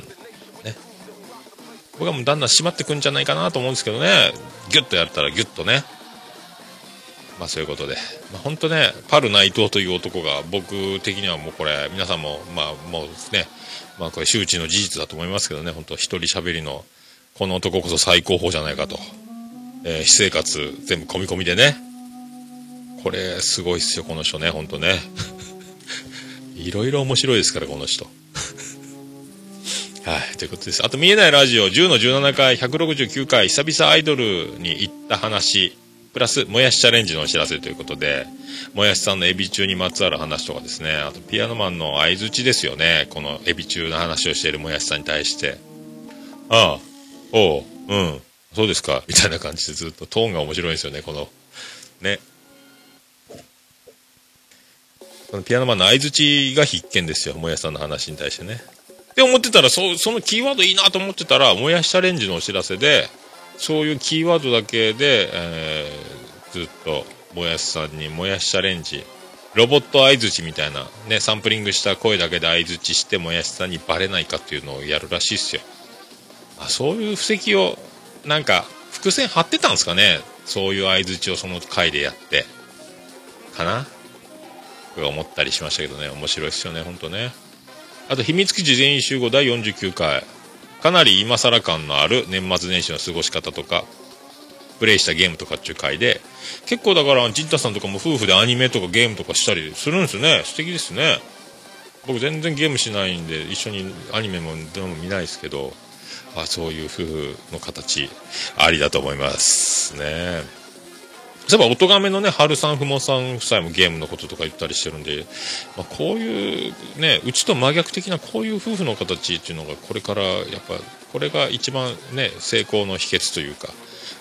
ね。僕はもうだんだん締まってくんじゃないかなと思うんですけどね。ギュッとやったらギュッとね。まあそういうことで。まあ本当ね、パル内藤という男が僕的にはもうこれ、皆さんも、まあもうですね、まあこれ周知の事実だと思いますけどね、本当一人喋りの、この男こそ最高峰じゃないかと。えー私生活全部込み込みでね。これ、すごいっすよ、この人ね、ほんとね。<laughs> いろいろ面白いですから、この人。はい、ということです。あと、見えないラジオ、10の17回、169回、久々アイドルに行った話、プラス、もやしチャレンジのお知らせということで、もやしさんのエビ中にまつわる話とかですね、あと、ピアノマンの相づちですよね、このエビ中の話をしているもやしさんに対して、ああ、おう、うん、そうですか、みたいな感じでずっとトーンが面白いんですよね、この、ね。このピアノマンの相づちが必見ですよ、もやさんの話に対してね。って思ってたら、そそのキーワードいいなと思ってたら、もやしチャレンジのお知らせで、そういうキーワードだけで、えーずっと、もやしさんにもやしチャレンジ、ロボット相づちみたいな、ね、サンプリングした声だけで相づちして、もやしさんにバレないかっていうのをやるらしいっすよ。あそういう布石を、なんか、伏線張ってたんですかねそういう相づちをその回でやって。かな僕は思ったりしましたけどね、面白いっすよね、ほんとね。あと、秘密基地全員集合第49回。かなり今更感のある年末年始の過ごし方とか、プレイしたゲームとかっていう回で、結構だから、ジンタさんとかも夫婦でアニメとかゲームとかしたりするんですね。素敵ですね。僕全然ゲームしないんで、一緒にアニメもドラマも見ないですけど、あそういう夫婦の形、ありだと思いますね。そういえば、おとがめのね、春さん、ふもさん夫妻もゲームのこととか言ったりしてるんで、まあ、こういう、ね、うちと真逆的なこういう夫婦の形っていうのが、これから、やっぱ、これが一番ね、成功の秘訣というか、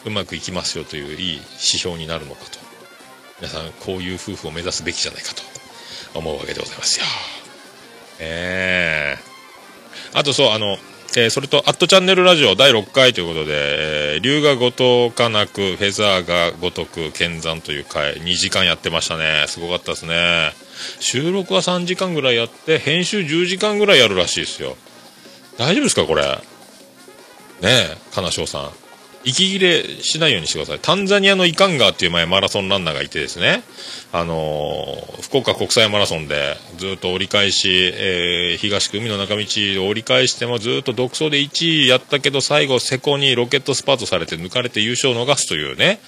うまくいきますよといういい指標になるのかと。皆さん、こういう夫婦を目指すべきじゃないかと思うわけでございますよ。ええあとそう、あの、えーそれと、アットチャンネルラジオ第6回ということで、えー龍が如かなく、フェザーが如く、剣山という回、2時間やってましたね。すごかったですね。収録は3時間ぐらいやって、編集10時間ぐらいやるらしいですよ。大丈夫ですか、これ？ねえ、金賞さん。息切れしないようにしてください。タンザニアのイカンガーっていう前マラソンランナーがいてですね、あのー福岡国際マラソンでずっと折り返し、えー東区海の中道を折り返してもずっと独走で1位やったけど最後瀬古にロケットスパートされて抜かれて優勝を逃すというね、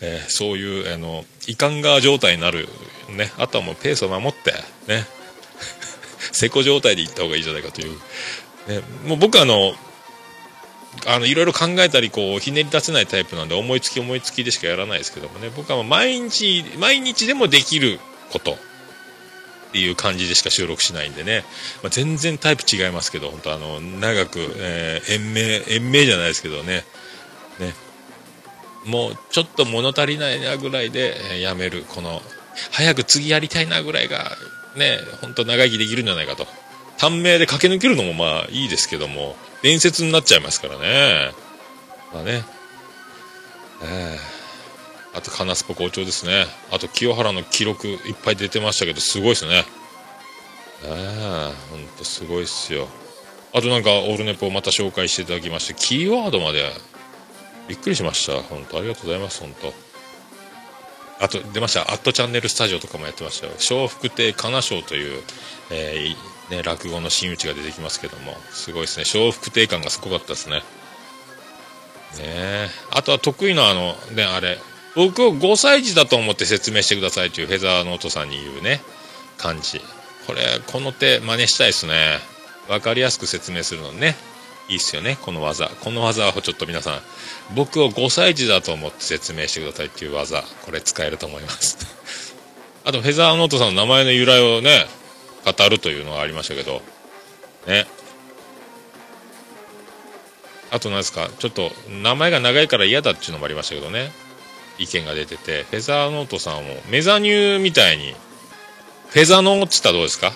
えーそういう、あの、イカンガー状態になる、ね、あとはもうペースを守って、ね、<laughs> 瀬古状態で行った方がいいじゃないかという。ね、もう僕はあの、あの、いろいろ考えたり、こう、ひねり出せないタイプなんで、思いつき思いつきでしかやらないですけどもね、僕はもう毎日、毎日でもできること。っていう感じでしか収録しないんでね、まあ、全然タイプ違いますけど、本当あの、長く、えー延命、延命じゃないですけどね、ね、もうちょっと物足りないなぐらいで、えやめる、この、早く次やりたいなぐらいが、ね、本当長生きできるんじゃないかと。短命で駆け抜けるのもまあいいですけども、伝説になっちゃいますからね。まあね。ええあと、カナスポ好調ですね。あと、清原の記録いっぱい出てましたけど、すごいですね。ええほんとすごいっすよ。あとなんか、オールネポをまた紹介していただきまして、キーワードまで、びっくりしました。本当ありがとうございます、本当あと、出ました。アットチャンネルスタジオとかもやってましたよ。笑福亭かな賞という、えーね、落語の真打ちが出てきますけども、すごいですね。笑福亭感がすごかったですね。ねあとは得意なあの、ね、あれ、僕を5歳児だと思って説明してくださいというフェザーノートさんに言うね、感じ。これ、この手真似したいですね。わかりやすく説明するのね。いいっすよね、この技。この技をちょっと皆さん、僕を5歳児だと思って説明してくださいっていう技。これ使えると思います。<laughs> あと、フェザーノートさんの名前の由来をね、語るというのがありましたけど、ね。あと何ですか、ちょっと名前が長いから嫌だっていうのもありましたけどね。意見が出てて、フェザーノートさんをメザニューみたいに、フェザノーって言ったらどうですか？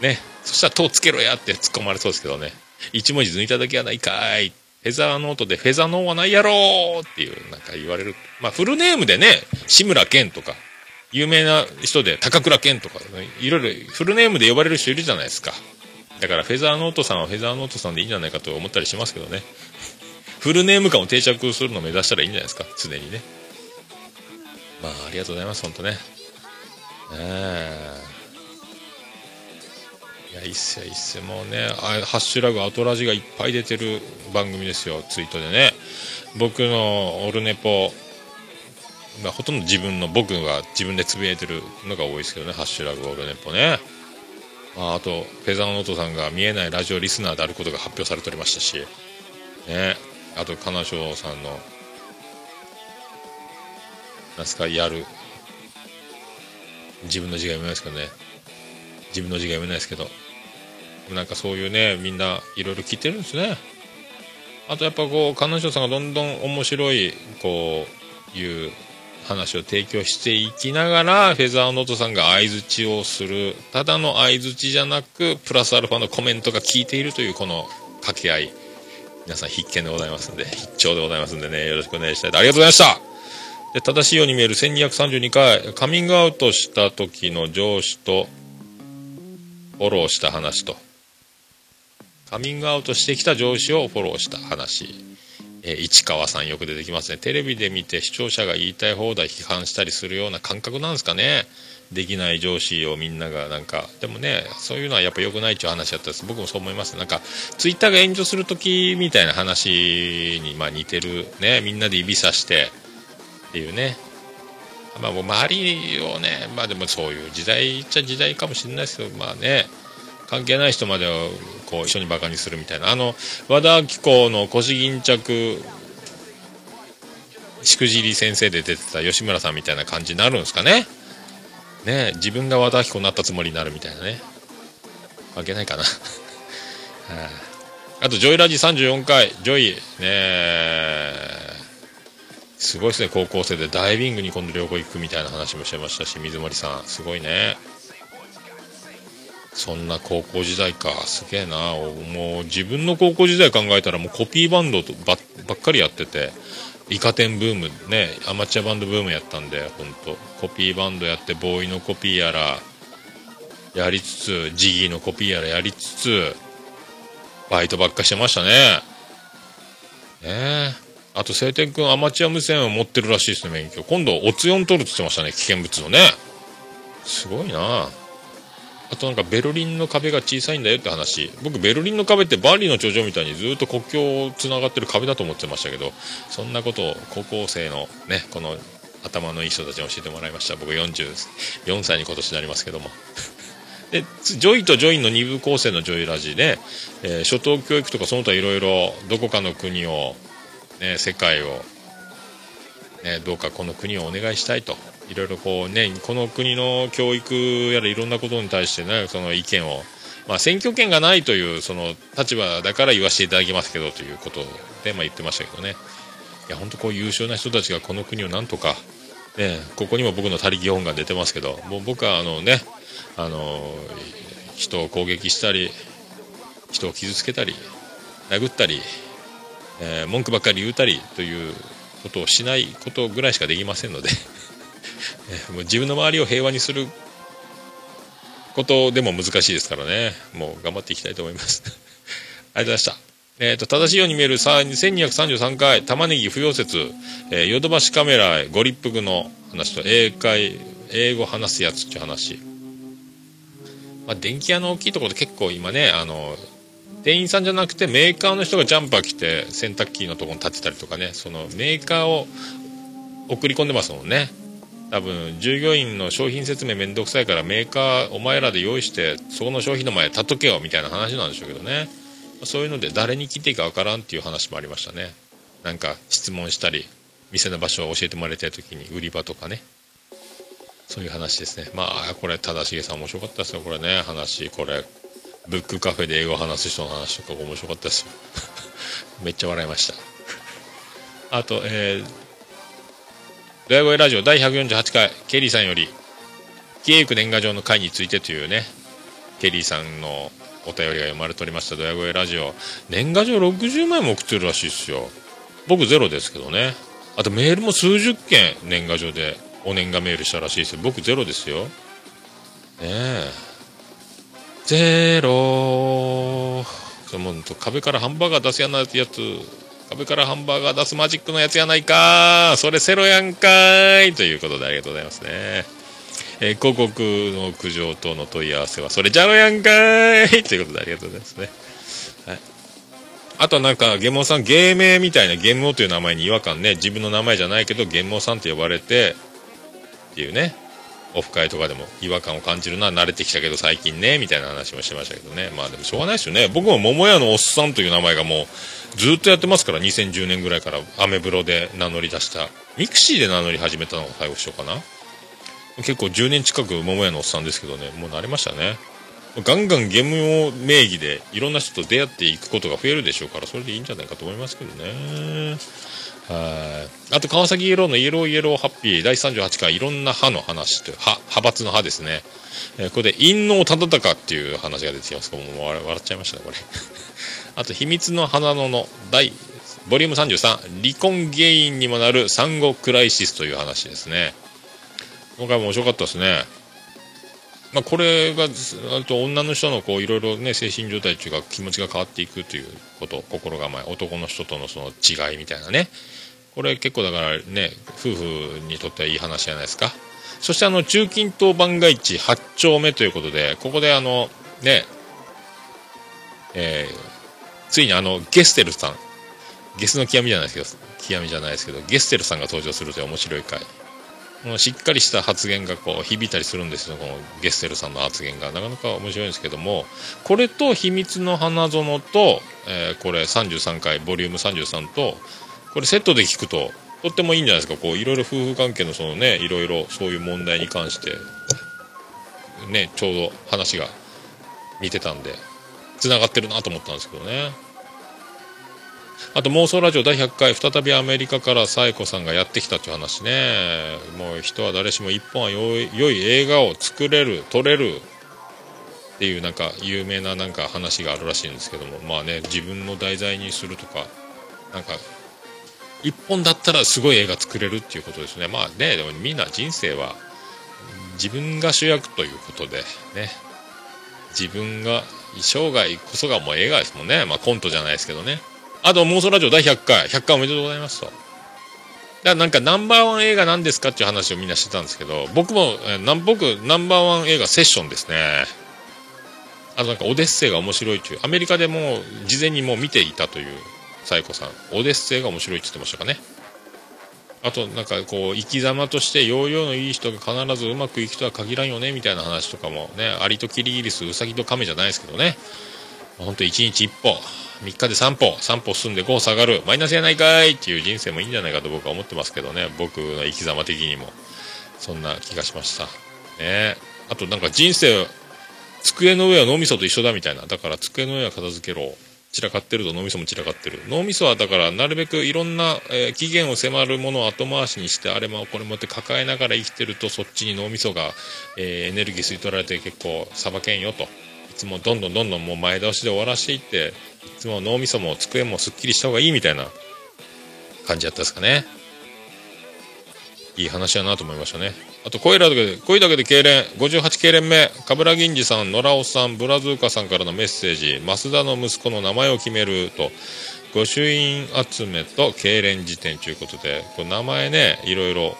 ね。そしたら、とつけろやって突っ込まれそうですけどね。一文字抜いただけはないかい。フェザーノートでフェザーノーはないやろーっていう、なんか言われる。まあ、フルネームでね、志村けんとか、有名な人で高倉健とか、いろいろフルネームで呼ばれる人いるじゃないですか。だからフェザーノートさんはフェザーノートさんでいいんじゃないかと思ったりしますけどね。フルネーム感を定着するのを目指したらいいんじゃないですか、常にね。まあ、ありがとうございます、本当ね。ええいや、いっすよ、いっすよ。もうね、あハッシュラグアトラジがいっぱい出てる番組ですよ、ツイートでね。僕のオルネポ、まあ、ほとんど自分の僕が自分でつぶやいてるのが多いですけどね、ハッシュラグオルネポね。ああとフェザーノートさんが見えないラジオリスナーであることが発表されておりましたしねあと金賞さんのなんすかやる自分の字が読めないですけどね自分の字が読めないですけどなんかそういうねみんないろいろ聞いてるんですね。あとやっぱこう金賞さんがどんどん面白いこういう話を提供していきながらフェザーノートさんが相づちをする。ただの相づちじゃなくプラスアルファのコメントが効いているというこの掛け合い。皆さん必見でございますんで必聴でございますんでね。よろしくお願いしたいと。ありがとうございました。で正しいように見える1232回カミングアウトした時の上司とフォローした話と。カミングアウトしてきた上司をフォローした話。え市川さんよく出てきますね。テレビで見て視聴者が言いたい放題批判したりするような感覚なんですかね。できない上司をみんながなんか。でもねそういうのはやっぱ良くないっていう話だったんです。僕もそう思います。なんかツイッターが炎上する時みたいな話にまあ似てるね。みんなで指さして。っていうね。まあもう周りをねまあでもそういう時代っちゃ時代かもしれないですけどまあね。関係ない人までをこう一緒にバカにするみたいな。あの和田アキ子の腰巾着しくじり先生で出てた吉村さんみたいな感じになるんですかね。ね自分が和田アキ子になったつもりになるみたいなね。関係ないかな、あ、<laughs> あとジョイラジ34回ジョイねえ。すごいですね。高校生でダイビングに今度旅行行くみたいな話もしてましたし水森さん。すごいね。そんな高校時代かすげえな。もう自分の高校時代考えたらもうコピーバンドとばばっかりやっててイカ天ブームねアマチュアバンドブームやったんで本当コピーバンドやってボーイのコピーやらやりつつジギーのコピーやらやりつつバイトばっかしてましたね。ね。えあと晴天君アマチュア無線を持ってるらしいですね免許。今度オツヨン取るって言ってましたね危険物のね。すごいな。あとなんかベルリンの壁が小さいんだよって話。僕ベルリンの壁って万里の長城みたいにずっと国境つながってる壁だと思ってましたけどそんなことを高校生のねこの頭のいい人たちに教えてもらいました。僕44歳に今年になりますけども。でジョイとジョインの2部構成のジョイラジで、えー初等教育とかその他いろいろどこかの国を、ね、世界を、ね、どうかこの国をお願いしたいと。いろいろこうねこの国の教育やらいろんなことに対してねその意見を。まあ選挙権がないというその立場だから言わせていただきますけどということでまあ言ってましたけどね。いや本当こう優秀な人たちがこの国をなんとかねここにも僕の他力本願出てますけどもう僕はあのねあの人を攻撃したり人を傷つけたり殴ったり、えー文句ばっかり言うたりということをしないことぐらいしかできませんので。もう自分の周りを平和にすることでも難しいですからね。もう頑張っていきたいと思います。<laughs> ありがとうございました。えー、と正しいように見える1233回玉ねぎ不溶接、えーヨドバシカメラへご立腹の話と英会英語話すやつっていう話。まあ、電気屋の大きいところで結構今ねあの店員さんじゃなくてメーカーの人がジャンパー着て洗濯機のとこに立ってたりとかねそのメーカーを送り込んでますもんね。多分従業員の商品説明めんどくさいからメーカーお前らで用意してそこの商品の前立っとけよみたいな話なんでしょうけどねそういうので誰に聞いていいかわからんっていう話もありましたねなんか質問したり店の場所を教えてもらいたい時に売り場とかねそういう話ですね。まあ、これ、正しげさん面白かったですよ。これね、話。これ、ブックカフェで英語を話す人の話とか面白かったですよ。<laughs> めっちゃ笑いました。あと、えー、ドヤ声ラジオ第148回、ケリーさんより、消えゆく年賀状の会についてというね、ケリーさんのお便りが読まれておりました、ドヤ声ラジオ。年賀状60枚も送ってるらしいですよ。僕ゼロですけどね。あとメールも数十件年賀状でお年賀メールしたらしいですよ僕ゼロですよねえゼロその壁からハンバーガー出すやなやつ壁からハンバーガー出すマジックのやつやないか。それセロやんかーい。ということでありがとうございますね。えー広告の苦情等の問い合わせはそれじゃろやんかーい。ということでありがとうございますね。はい。あとなんか、ゲモさん、芸名みたいな、ゲモという名前に違和感ね、自分の名前じゃないけど、ゲモさんって呼ばれて、っていうね。オフ会とかでも違和感を感じるのは慣れてきたけど最近ね。みたいな話もしてましたけどね。まあでもしょうがないですよね。僕も桃屋のおっさんという名前がもうずっとやってますから2010年ぐらいからアメブロで名乗り出した。ミクシーで名乗り始めたのが最後しようかな。結構10年近く桃屋のおっさんですけどねもう慣れましたね。ガンガンゲームを名義でいろんな人と出会っていくことが増えるでしょうからそれでいいんじゃないかと思いますけどね。はい。あと川崎イエローのイエローイエローハッピー第38回いろんな派の話という派派閥の派ですね、えーこれで伊能忠敬っていう話が出てきます。もう笑笑っちゃいましたねこれ。あと秘密の花野の第ボリューム33離婚原因にもなる産後クライシスという話ですね。今回も面白かったですね。まあ、これがあと女の人のこういろいろね精神状態というか気持ちが変わっていくということ心構え男の人とのその違いみたいなね。これ結構だからね夫婦にとってはいい話じゃないですか。そしてあの中近東番外地8丁目ということでここであのねえーついにあのゲステルさんゲスの極みじゃないですけど極みじゃないですけどゲステルさんが登場するという面白い回。もうしっかりした発言がこう響いたりするんですよこのゲステルさんの発言が。なかなか面白いんですけどもこれと「秘密の花園と」えーこれ33回ボリューム33とこれセットで聞くととってもいいんじゃないですか。こういろいろ夫婦関係のそのねいろいろそういう問題に関してねちょうど話が似てたんで。繋がってるなと思ったんですけどね。あと妄想ラジオ第100回再びアメリカからサエコさんがやってきたっていう話ね。もう人は誰しも一本は良い良い映画を作れる撮れる。っていうなんか有名ななんか話があるらしいんですけども。まあね自分の題材にするとかなんか一本だったらすごい映画作れるっていうことですね。まあねでもみんな人生は自分が主役ということでね。自分が生涯こそがもう映画ですもんね。まあコントじゃないですけどね。あと妄想ラジオ第100回。100回おめでとうございますとだからなんかナンバーワン映画なんですかっていう話をみんなしてたんですけど僕も、えーなん僕ナンバーワン映画セッションですね。あとなんかオデッセイが面白いという。アメリカでも事前にもう見ていたというサイコさん。オデッセイが面白いって言ってましたかね。あとなんかこう生き様として容量のいい人が必ずうまくいくとは限らんよねみたいな話とかもねアリとキリギリスウサギとカメじゃないですけどね。ほんと1日1歩3日で3歩3歩進んで5下がるマイナスやないかいっていう人生もいいんじゃないかと僕は思ってますけどね。僕の生き様的にもそんな気がしました。ね。あとなんか人生机の上は脳みそと一緒だみたいな。だから机の上は片付けろ。散らかってると脳みそも散らかってる。脳みそはだからなるべくいろんな、えー期限を迫るものを後回しにしてあれもこれもって抱えながら生きてるとそっちに脳みそが、えーエネルギー吸い取られて結構さばけんよと。いつもどんどんどんどんもう前倒しで終わらしていっていつも脳みそも机もすっきりした方がいいみたいな感じだったですかね。いい話だなと思いましたね。あと声だけで声だけで痙攣58痙攣目冠城銀次さん野良尾さんブラズーカさんからのメッセージ。増田の息子の名前を決めると御朱印集めと痙攣辞典ということでこ名前ねいろいろ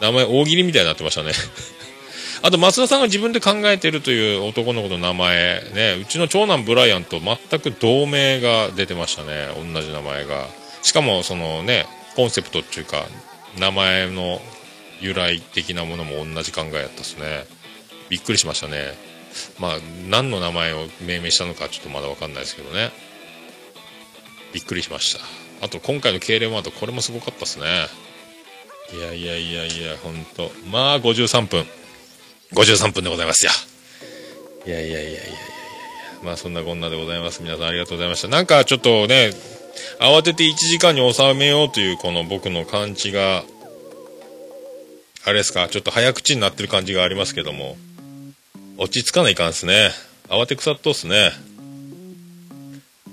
名前大喜利みたいになってましたね。<laughs> あと増田さんが自分で考えてるという男の子の名前ねうちの長男ブライアンと全く同名が出てましたね同じ名前が。しかもそのねコンセプトっていうか名前の由来的なものも同じ考えやったですね。びっくりしましたね。まあ何の名前を命名したのかちょっとまだ分かんないですけどね。びっくりしました。あと今回の痙攣ワードこれもすごかったですね。いやいやいやいやほんと。まあ53分。53分でございますよ。いやいやいやいやいやいや。まあそんなこんなでございます。皆さんありがとうございました。なんかちょっとね慌てて1時間に収めようというこの僕の感じがあれですか？ちょっと早口になってる感じがありますけども。落ち着かないかんですね。慌てくさっとっすね。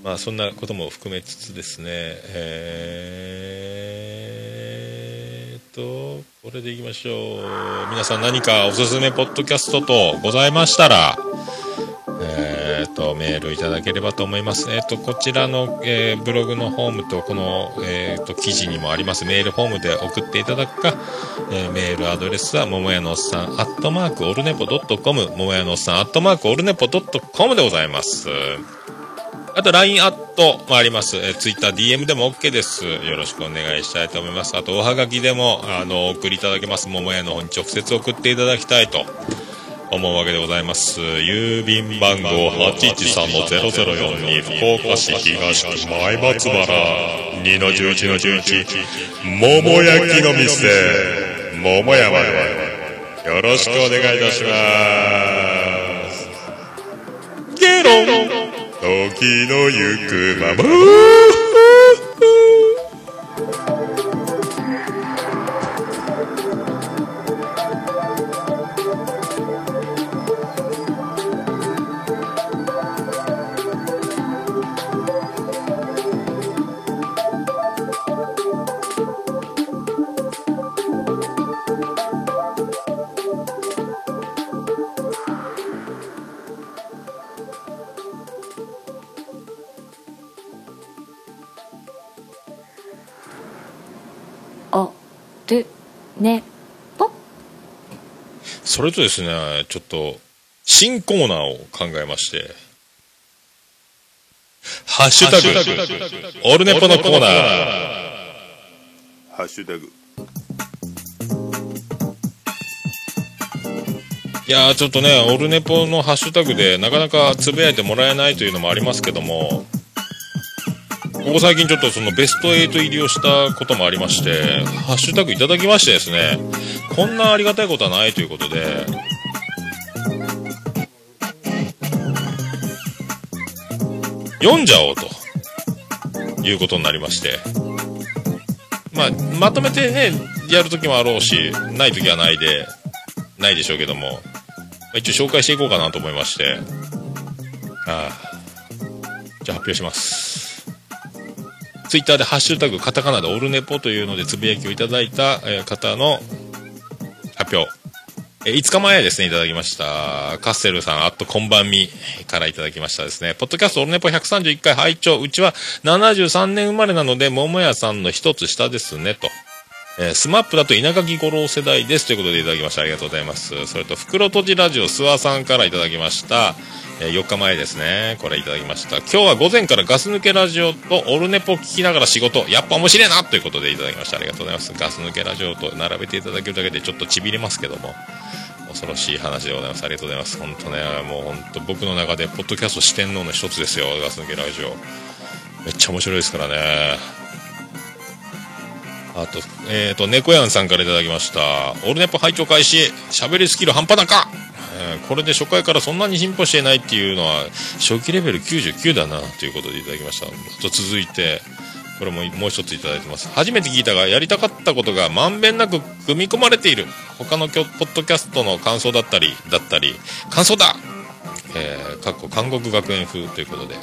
まあそんなことも含めつつですね。えーっとこれでいきましょう。皆さん何かおすすめポッドキャストとございましたらえー、とメールいただければと思います。えー、とこちらの、えーブログのホームとこの、えー、と記事にもありますメールフォームで送っていただくか、えメールアドレスは桃屋のおっさんアットマークオルネポドットコム桃屋のおっさんアットマークオルネポドットコムでございます。あと LINE アットもあります。えー、Twitter、DM でも OK です。よろしくお願いしたいと思います。あと、おはがきでも、あの、お送りいただけます。桃屋の方に直接送っていただきたいと思うわけでございます。郵便番号813-0042、福岡市東区前松原2の11の11、桃焼きの店、桃屋まで。よろしくお願いいたします。ゲロン時の行くまま。るね。ぽそれとですね、ちょっと、新コーナーを考えまして、ハッシュタグ、オルネポのコーナー、ハッシュタグ。いやーちょっとね、オルネポのハッシュタグでなかなかつぶやいてもらえないというのもありますけども、ここ最近ちょっとそのベスト8入りをしたこともありまして、ハッシュタグいただきましてですね、こんなありがたいことはないということで、読んじゃおうということになりまして、まあ、まとめてね、やるときもあろうし、ないときはないで、ないでしょうけども、一応紹介していこうかなと思いまして、ああ、じゃあ発表します。ツイッターでハッシュタグカタカナでオルネポというのでつぶやきをいただいた、方の発表。え5日前ですね、いただきました。カッセルさん、あっとこんばんみからいただきましたですね。ポッドキャストオルネポ131回拝聴うちは73年生まれなので、桃屋さんの一つ下ですね、と。えースマップだと稲垣吾郎世代ですということでいただきました。ありがとうございます。それと、袋とじラジオ諏訪さんからいただきました。えー4日前ですね。これいただきました。今日は午前からガス抜けラジオとオルネポ聞きながら仕事、やっぱ面白いなということでいただきました。ありがとうございます。ガス抜けラジオと並べていただけるだけでちょっとちびれますけども。恐ろしい話でございます。ありがとうございます。本当ね、もう本当僕の中で、ポッドキャスト四天王の一つですよ。ガス抜けラジオ。めっちゃ面白いですからね。あと、えっ、と、猫やんさんからいただきました。オルネポ拝聴開始。喋りスキル半端なか、えーこれで初回からそんなに進歩していないっていうのは、初期レベル99だな、ということでいただきました。あと続いて、これももう一ついただいてます。初めて聞いたが、やりたかったことがまんべんなく組み込まれている。他のポッドキャストの感想だったり、だったり、感想だえー、かっこ韓国学園風ということで、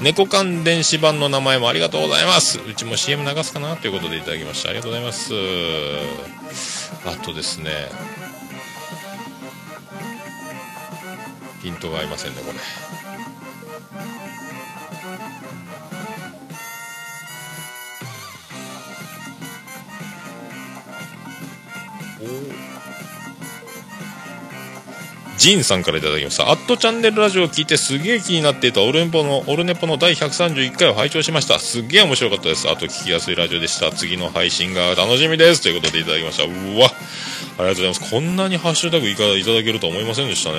猫缶電子版の名前もありがとうございます。うちも CM 流すかな？ということでいただきました。ありがとうございます。あとですね、ピントが合いませんね、これ。おおジンさんからいただきました。アットチャンネルラジオを聞いてすげえ気になっていたオルネポの、オルネポの第131回を拝聴しました。すげえ面白かったです。あと聞きやすいラジオでした。次の配信が楽しみです。ということでいただきました。うわ、ありがとうございます。こんなにハッシュタグいかいただけるとは思いませんでしたね。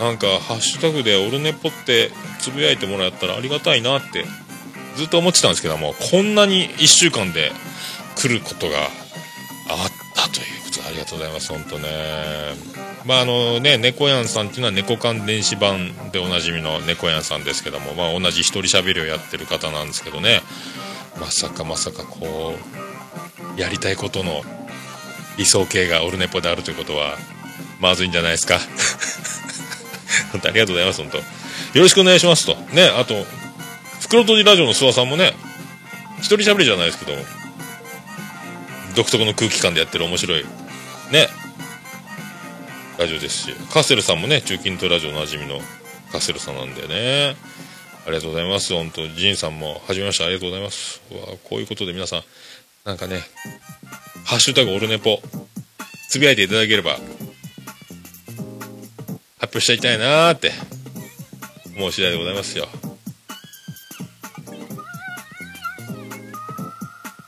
なんか、ハッシュタグでオルネポってつぶやいてもらったらありがたいなって、ずっと思ってたんですけども、こんなに1週間で来ることがあったということでありがとうございます。本当ね。まああのね、猫やんさんっていうのは猫缶電子版でおなじみの猫やんさんですけども、まあ同じ一人喋りをやってる方なんですけどね、まさかまさかこう、やりたいことの理想形がオルネポであるということは、まずいんじゃないですか。<laughs> 本当ありがとうございます、本当。よろしくお願いしますと。ね、あと、袋とじラジオの諏訪さんもね、一人喋りじゃないですけど、独特の空気感でやってる面白い。ね。ラジオですし。カッセルさんもね中近東ラジオおなじみのカッセルさんなんでね。ありがとうございます。本当ジンさんもはじめましてありがとうございます。うわこういうことで皆さんなんかね「ハッシュタグオルネポ」つぶやいていただければ発表しちゃいたいなーって思う次第でございますよ。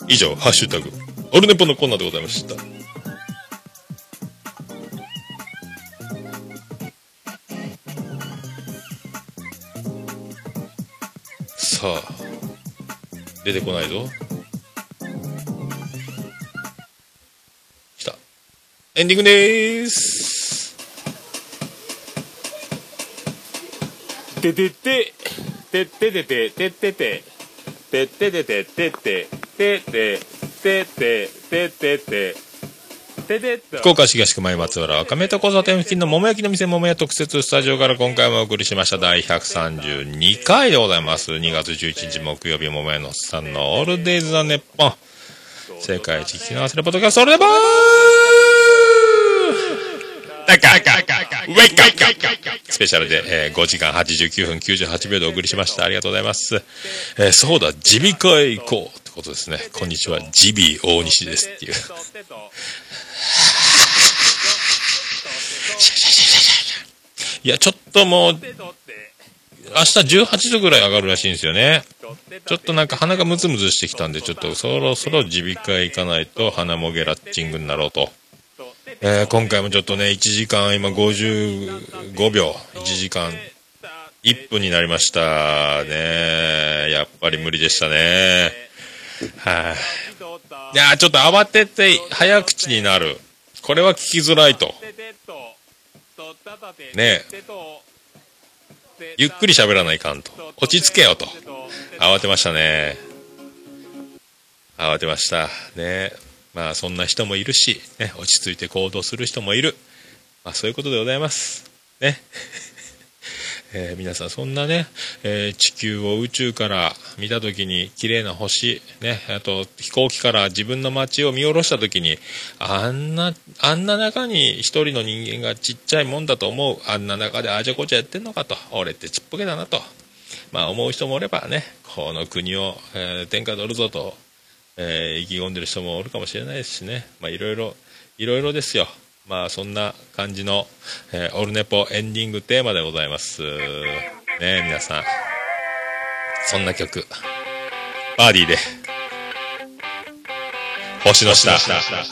以上「ハッシュタグ。オルネポのコーナーでございました。さあ、出てこないぞ。来た。エンディングでーす。ててて、てててて、ててて、てててて、ててて、てて。ててててて福岡市東区前松原赤目と交差点付近の桃焼きの店桃屋特設スタジオから今回もお送りしました第132回でございます。2月11日木曜日桃屋のさんのオールデイズ・ザ・ネッポン。世界一聞き流せるポッドキャスト、それでもだかウェイカスペシャルで、えー5時間89分98秒でお送りしました。ありがとうございます。えーそうだ、耳鼻科へ行こうことですね。こんにちは、耳鼻大西ですっていう。<laughs> いや、ちょっともう、明日18度ぐらい上がるらしいんですよね。ちょっとなんか鼻がムズムズしてきたんで、ちょっとそろそろ耳鼻科へ行かないと鼻もげラッチングになろうと。えー今回もちょっとね、1時間今55秒、1時間1分になりましたね。やっぱり無理でしたね。はい、いやちょっと慌てて早口になる。これは聞きづらいと。ねえ。ゆっくり喋らないかんと。落ち着けよと。慌てましたね。慌てました。ねまあそんな人もいるし、ね、落ち着いて行動する人もいる。まあそういうことでございます。ね。えー皆さんそんなね、えー地球を宇宙から見た時に綺麗な星、ね、あと飛行機から自分の街を見下ろした時に、あんな、あんな中に一人の人間がちっちゃいもんだと思う。あんな中であちゃこちゃやってんのかと。俺ってちっぽけだなと。まあ思う人もおればね、この国を、えー天下取るぞと、え意気込んでる人もおるかもしれないですしね。まあいろいろ、いろいろですよ。まあそんな感じの、えーオルネポエンディングテーマでございます。ね皆さん。そんな曲。バーディーで。星の下、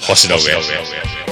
星の上。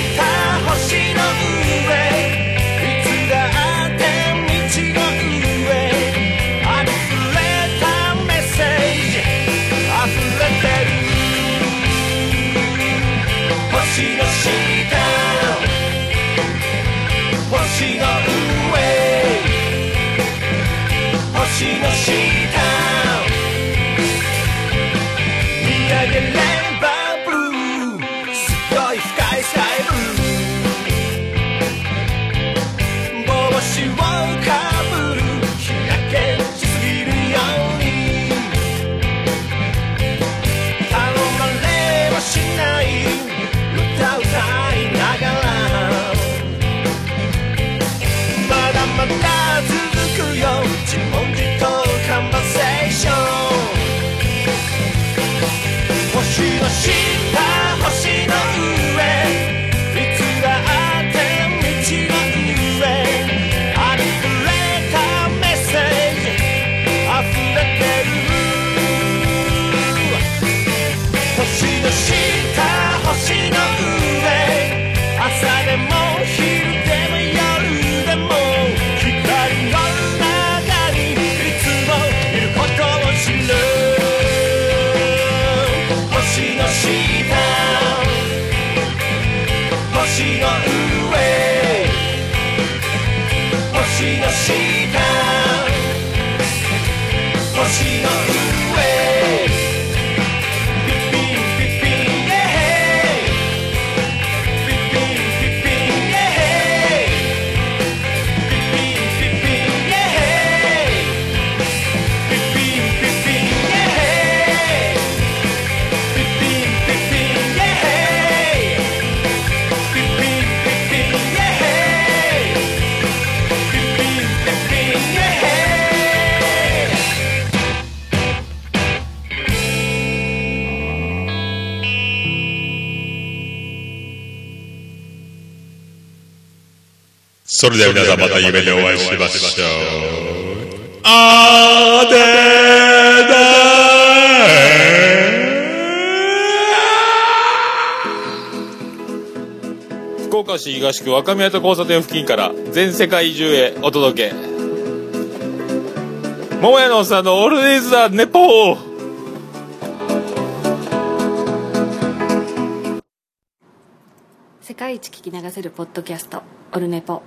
machine. それでは皆さんまた夢でお会いしましょう。あーで福岡市東区若宮と交差点付近から全世界中へお届け。桃屋のおっさんのオールディーズ・ザ・ネポー。世界一聞き流せるポッドキャストオルネポ。